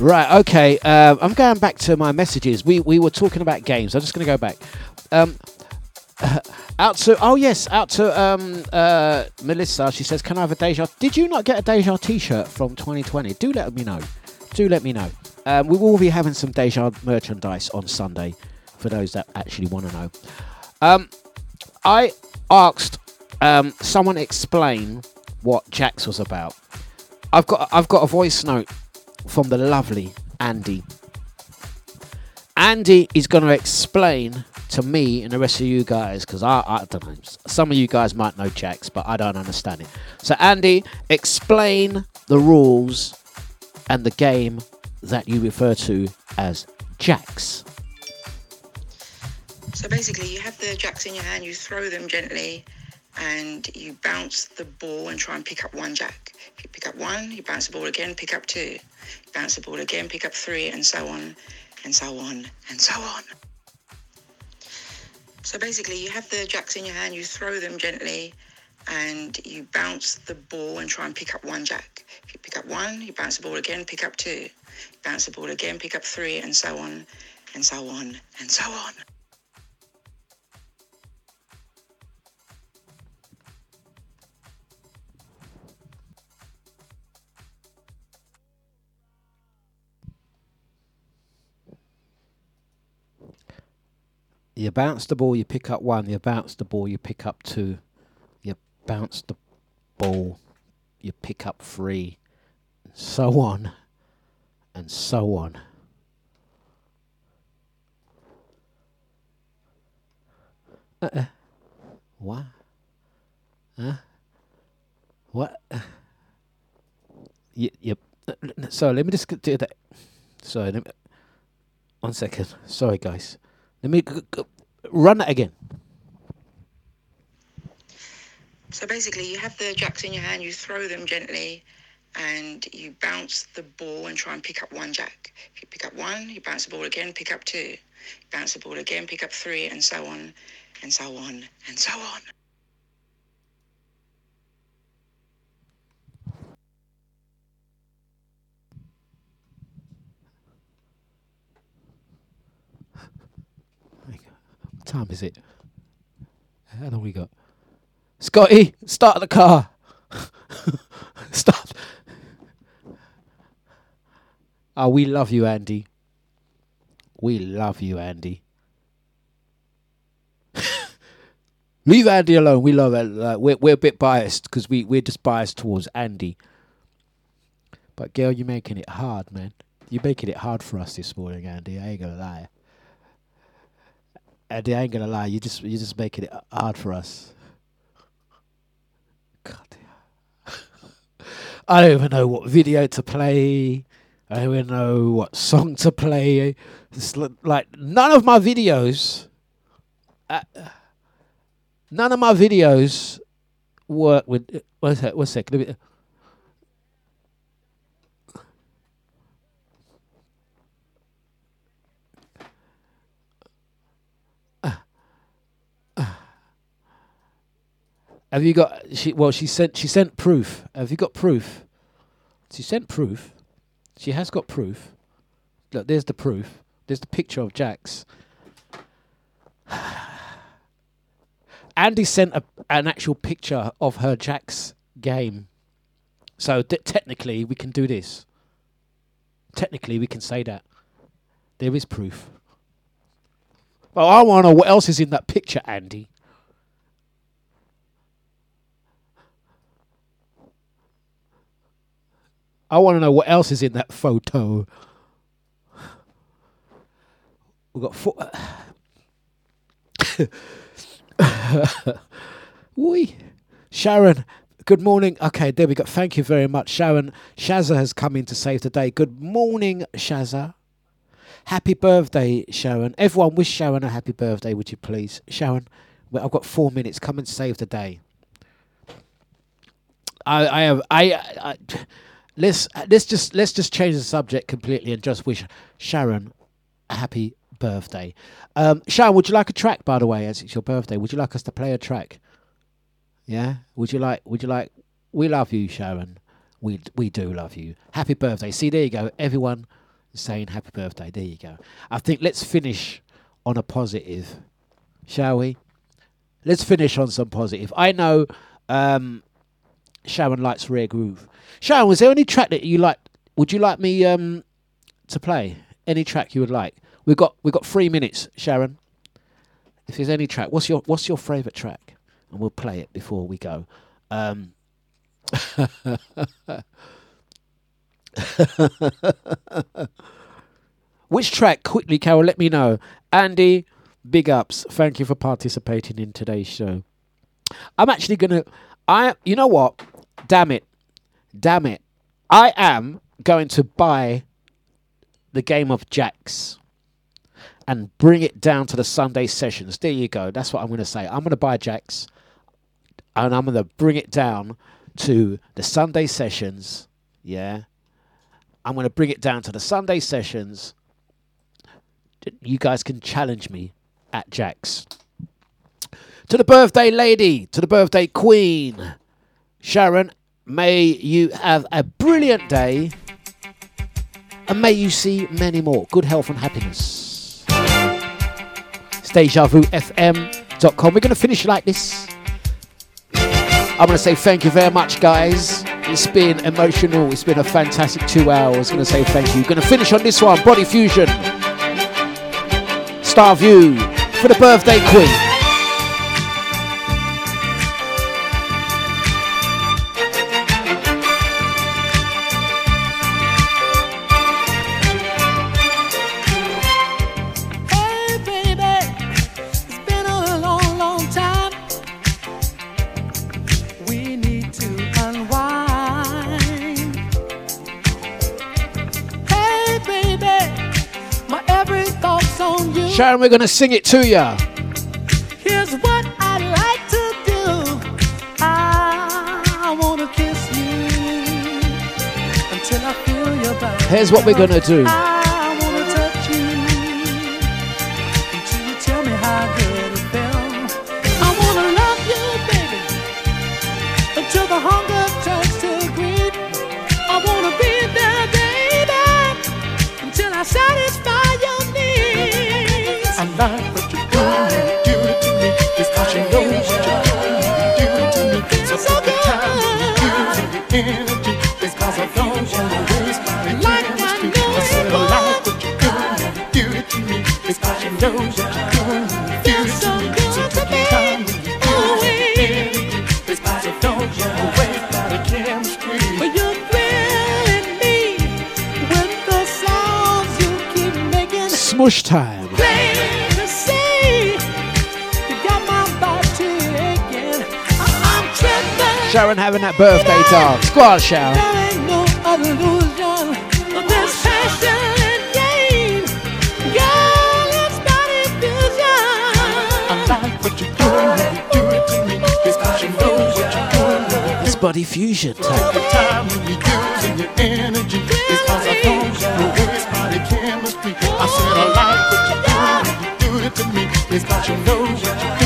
[SPEAKER 3] Right, okay. Um, I'm going back to my messages. We we were talking about games. I'm just going to go back. Um, out to oh yes, out to um, uh, Melissa. She says, "Can I have a Deja? Did you not get a Deja T-shirt from 2020? Do let me know. Do let me know. Um, we will be having some Deja merchandise on Sunday for those that actually want to know. Um, I asked um, someone explain what Jacks was about. I've got I've got a voice note from the lovely Andy. Andy is going to explain to me and the rest of you guys because I, I don't know. Some of you guys might know Jacks, but I don't understand it. So Andy, explain the rules and the game that you refer to as jacks.
[SPEAKER 8] So basically, you have the jacks in your hand, you throw them gently, and you bounce the ball and try and pick up one jack. If you pick up one, you bounce the ball again, pick up two. Bounce the ball again, pick up three, and so on, and so on, and so on. So basically, you have the jacks in your hand, you throw them gently, and you bounce the ball and try and pick up one jack. If you pick up one, you bounce the ball again, pick up two. Bounce the ball again, pick up three, and so on, and so on, and so on.
[SPEAKER 3] You bounce the ball, you pick up one. You bounce the ball, you pick up two. You bounce the ball, you pick up three. and So on and so on. Uh-uh. What? Huh? What? You, you, so let me just do that. Sorry, let me, one second. Sorry, guys. Let me g- g- run that again.
[SPEAKER 8] So basically, you have the jacks in your hand, you throw them gently, and you bounce the ball and try and pick up one jack. If you pick up one, you bounce the ball again, pick up two. Bounce the ball again, pick up three, and so on, and so on, and so on.
[SPEAKER 3] What time is it? How long we got? Scotty, start the car. start. Oh, we love you, Andy. We love you, Andy. Leave Andy alone. We love it. Uh, we're we're a bit biased because we we're just biased towards Andy. But girl, you're making it hard, man. You're making it hard for us this morning, Andy. I ain't gonna lie. Andy, I ain't gonna lie. You just you're just making it hard for us. God, I don't even know what video to play. I don't even know what song to play. It's like none of my videos. Uh, none of my videos work with. What's that? One second. Have you got? She well, she sent she sent proof. Have you got proof? She sent proof. She has got proof. Look, there's the proof. There's the picture of Jacks. Andy sent a, an actual picture of her Jacks game. So t- technically, we can do this. Technically, we can say that there is proof. But I want to know what else is in that picture, Andy. I want to know what else is in that photo. We've got four. Uh, Wee. Sharon, good morning. Okay, there we go. Thank you very much. Sharon, Shazza has come in to save the day. Good morning, Shazza. Happy birthday, Sharon. Everyone wish Sharon a happy birthday, would you please? Sharon, I've got four minutes. Come and save the day. I, I have, I, I, let's let's just let's just change the subject completely and just wish Sharon a happy birthday. Um, Sharon, would you like a track, by the way, as it's your birthday? Would you like us to play a track? Yeah. Would you like? Would you like? We love you, Sharon. We we do love you. Happy birthday. See, there you go. Everyone saying happy birthday. There you go. I think let's finish on a positive, shall we? Let's finish on some positive. I know um, Sharon likes rare groove. Sharon, was there any track that you like? Would you like me um, to play? Any track you would like? We've got we've got three minutes, Sharon. If there's any track, what's your what's your favourite track? And we'll play it before we go. Um, Which track? Quickly, Carol, let me know. Andy, big ups. Thank you for participating in today's show. I'm actually gonna. I. You know what? Damn it. Damn it. I am going to buy the game of Jacks and bring it down to the Sunday sessions. There you go. That's what I'm going to say. I'm going to buy Jacks and I'm going to bring it down to the Sunday sessions. Yeah. I'm going to bring it down to the Sunday sessions. You guys can challenge me at Jack's. To the birthday lady, to the birthday queen, Sharon, may you have a brilliant day and may you see many more. Good health and happiness. It's DejaVuFM.com. We're going to finish like this. I'm going to say thank you very much, guys. It's been emotional. It's been a fantastic two hours. going to say thank you. Going to finish on this one Body Fusion. Starvue for the birthday queen. Sharon, we're going to sing it to you.
[SPEAKER 5] Here's what I like to do. I wanna kiss you until I feel your body.
[SPEAKER 3] Here's what we're going to do.
[SPEAKER 5] I I fusion.
[SPEAKER 9] like what you're doing, you do it to. It's cause you know what you're doing.
[SPEAKER 3] It's body fusion time.
[SPEAKER 9] Every time when you're using your energy, it's cause I don't wanna waste my chemistry. I said I like what you're doing, you do it to me. It's cause you know what you're doing,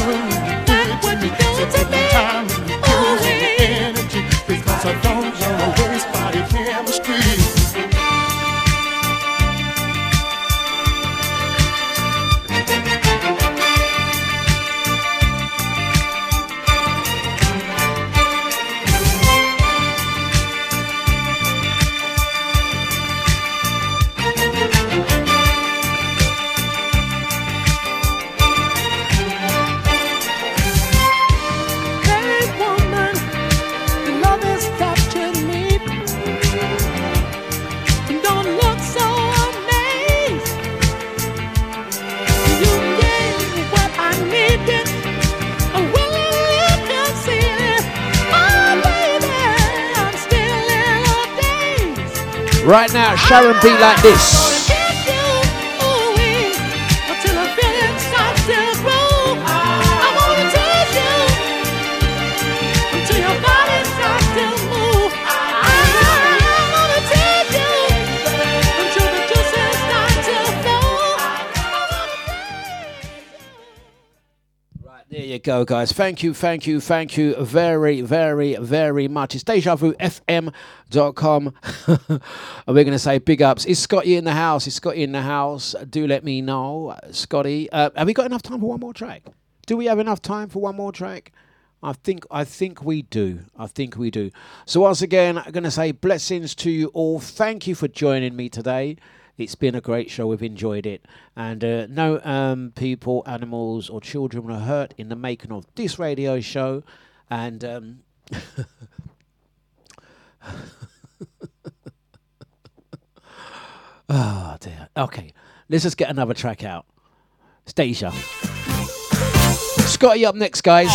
[SPEAKER 5] flow.
[SPEAKER 3] Right, There you go, guys. Thank you, thank you, thank you very, very, very much. It's DejaVuFM.com. and we're going to say big ups. Is Scotty in the house? Is Scotty in the house? Do let me know. Scotty, uh, have we got enough time for one more track? Do we have enough time for one more track? I think I think we do. I think we do. So once again, I'm going to say blessings to you all. Thank you for joining me today. It's been a great show. We've enjoyed it, and uh, no um, people, animals, or children were hurt in the making of this radio show. And um, oh dear. Okay, let's just get another track out. Stasia. Scotty up next, guys.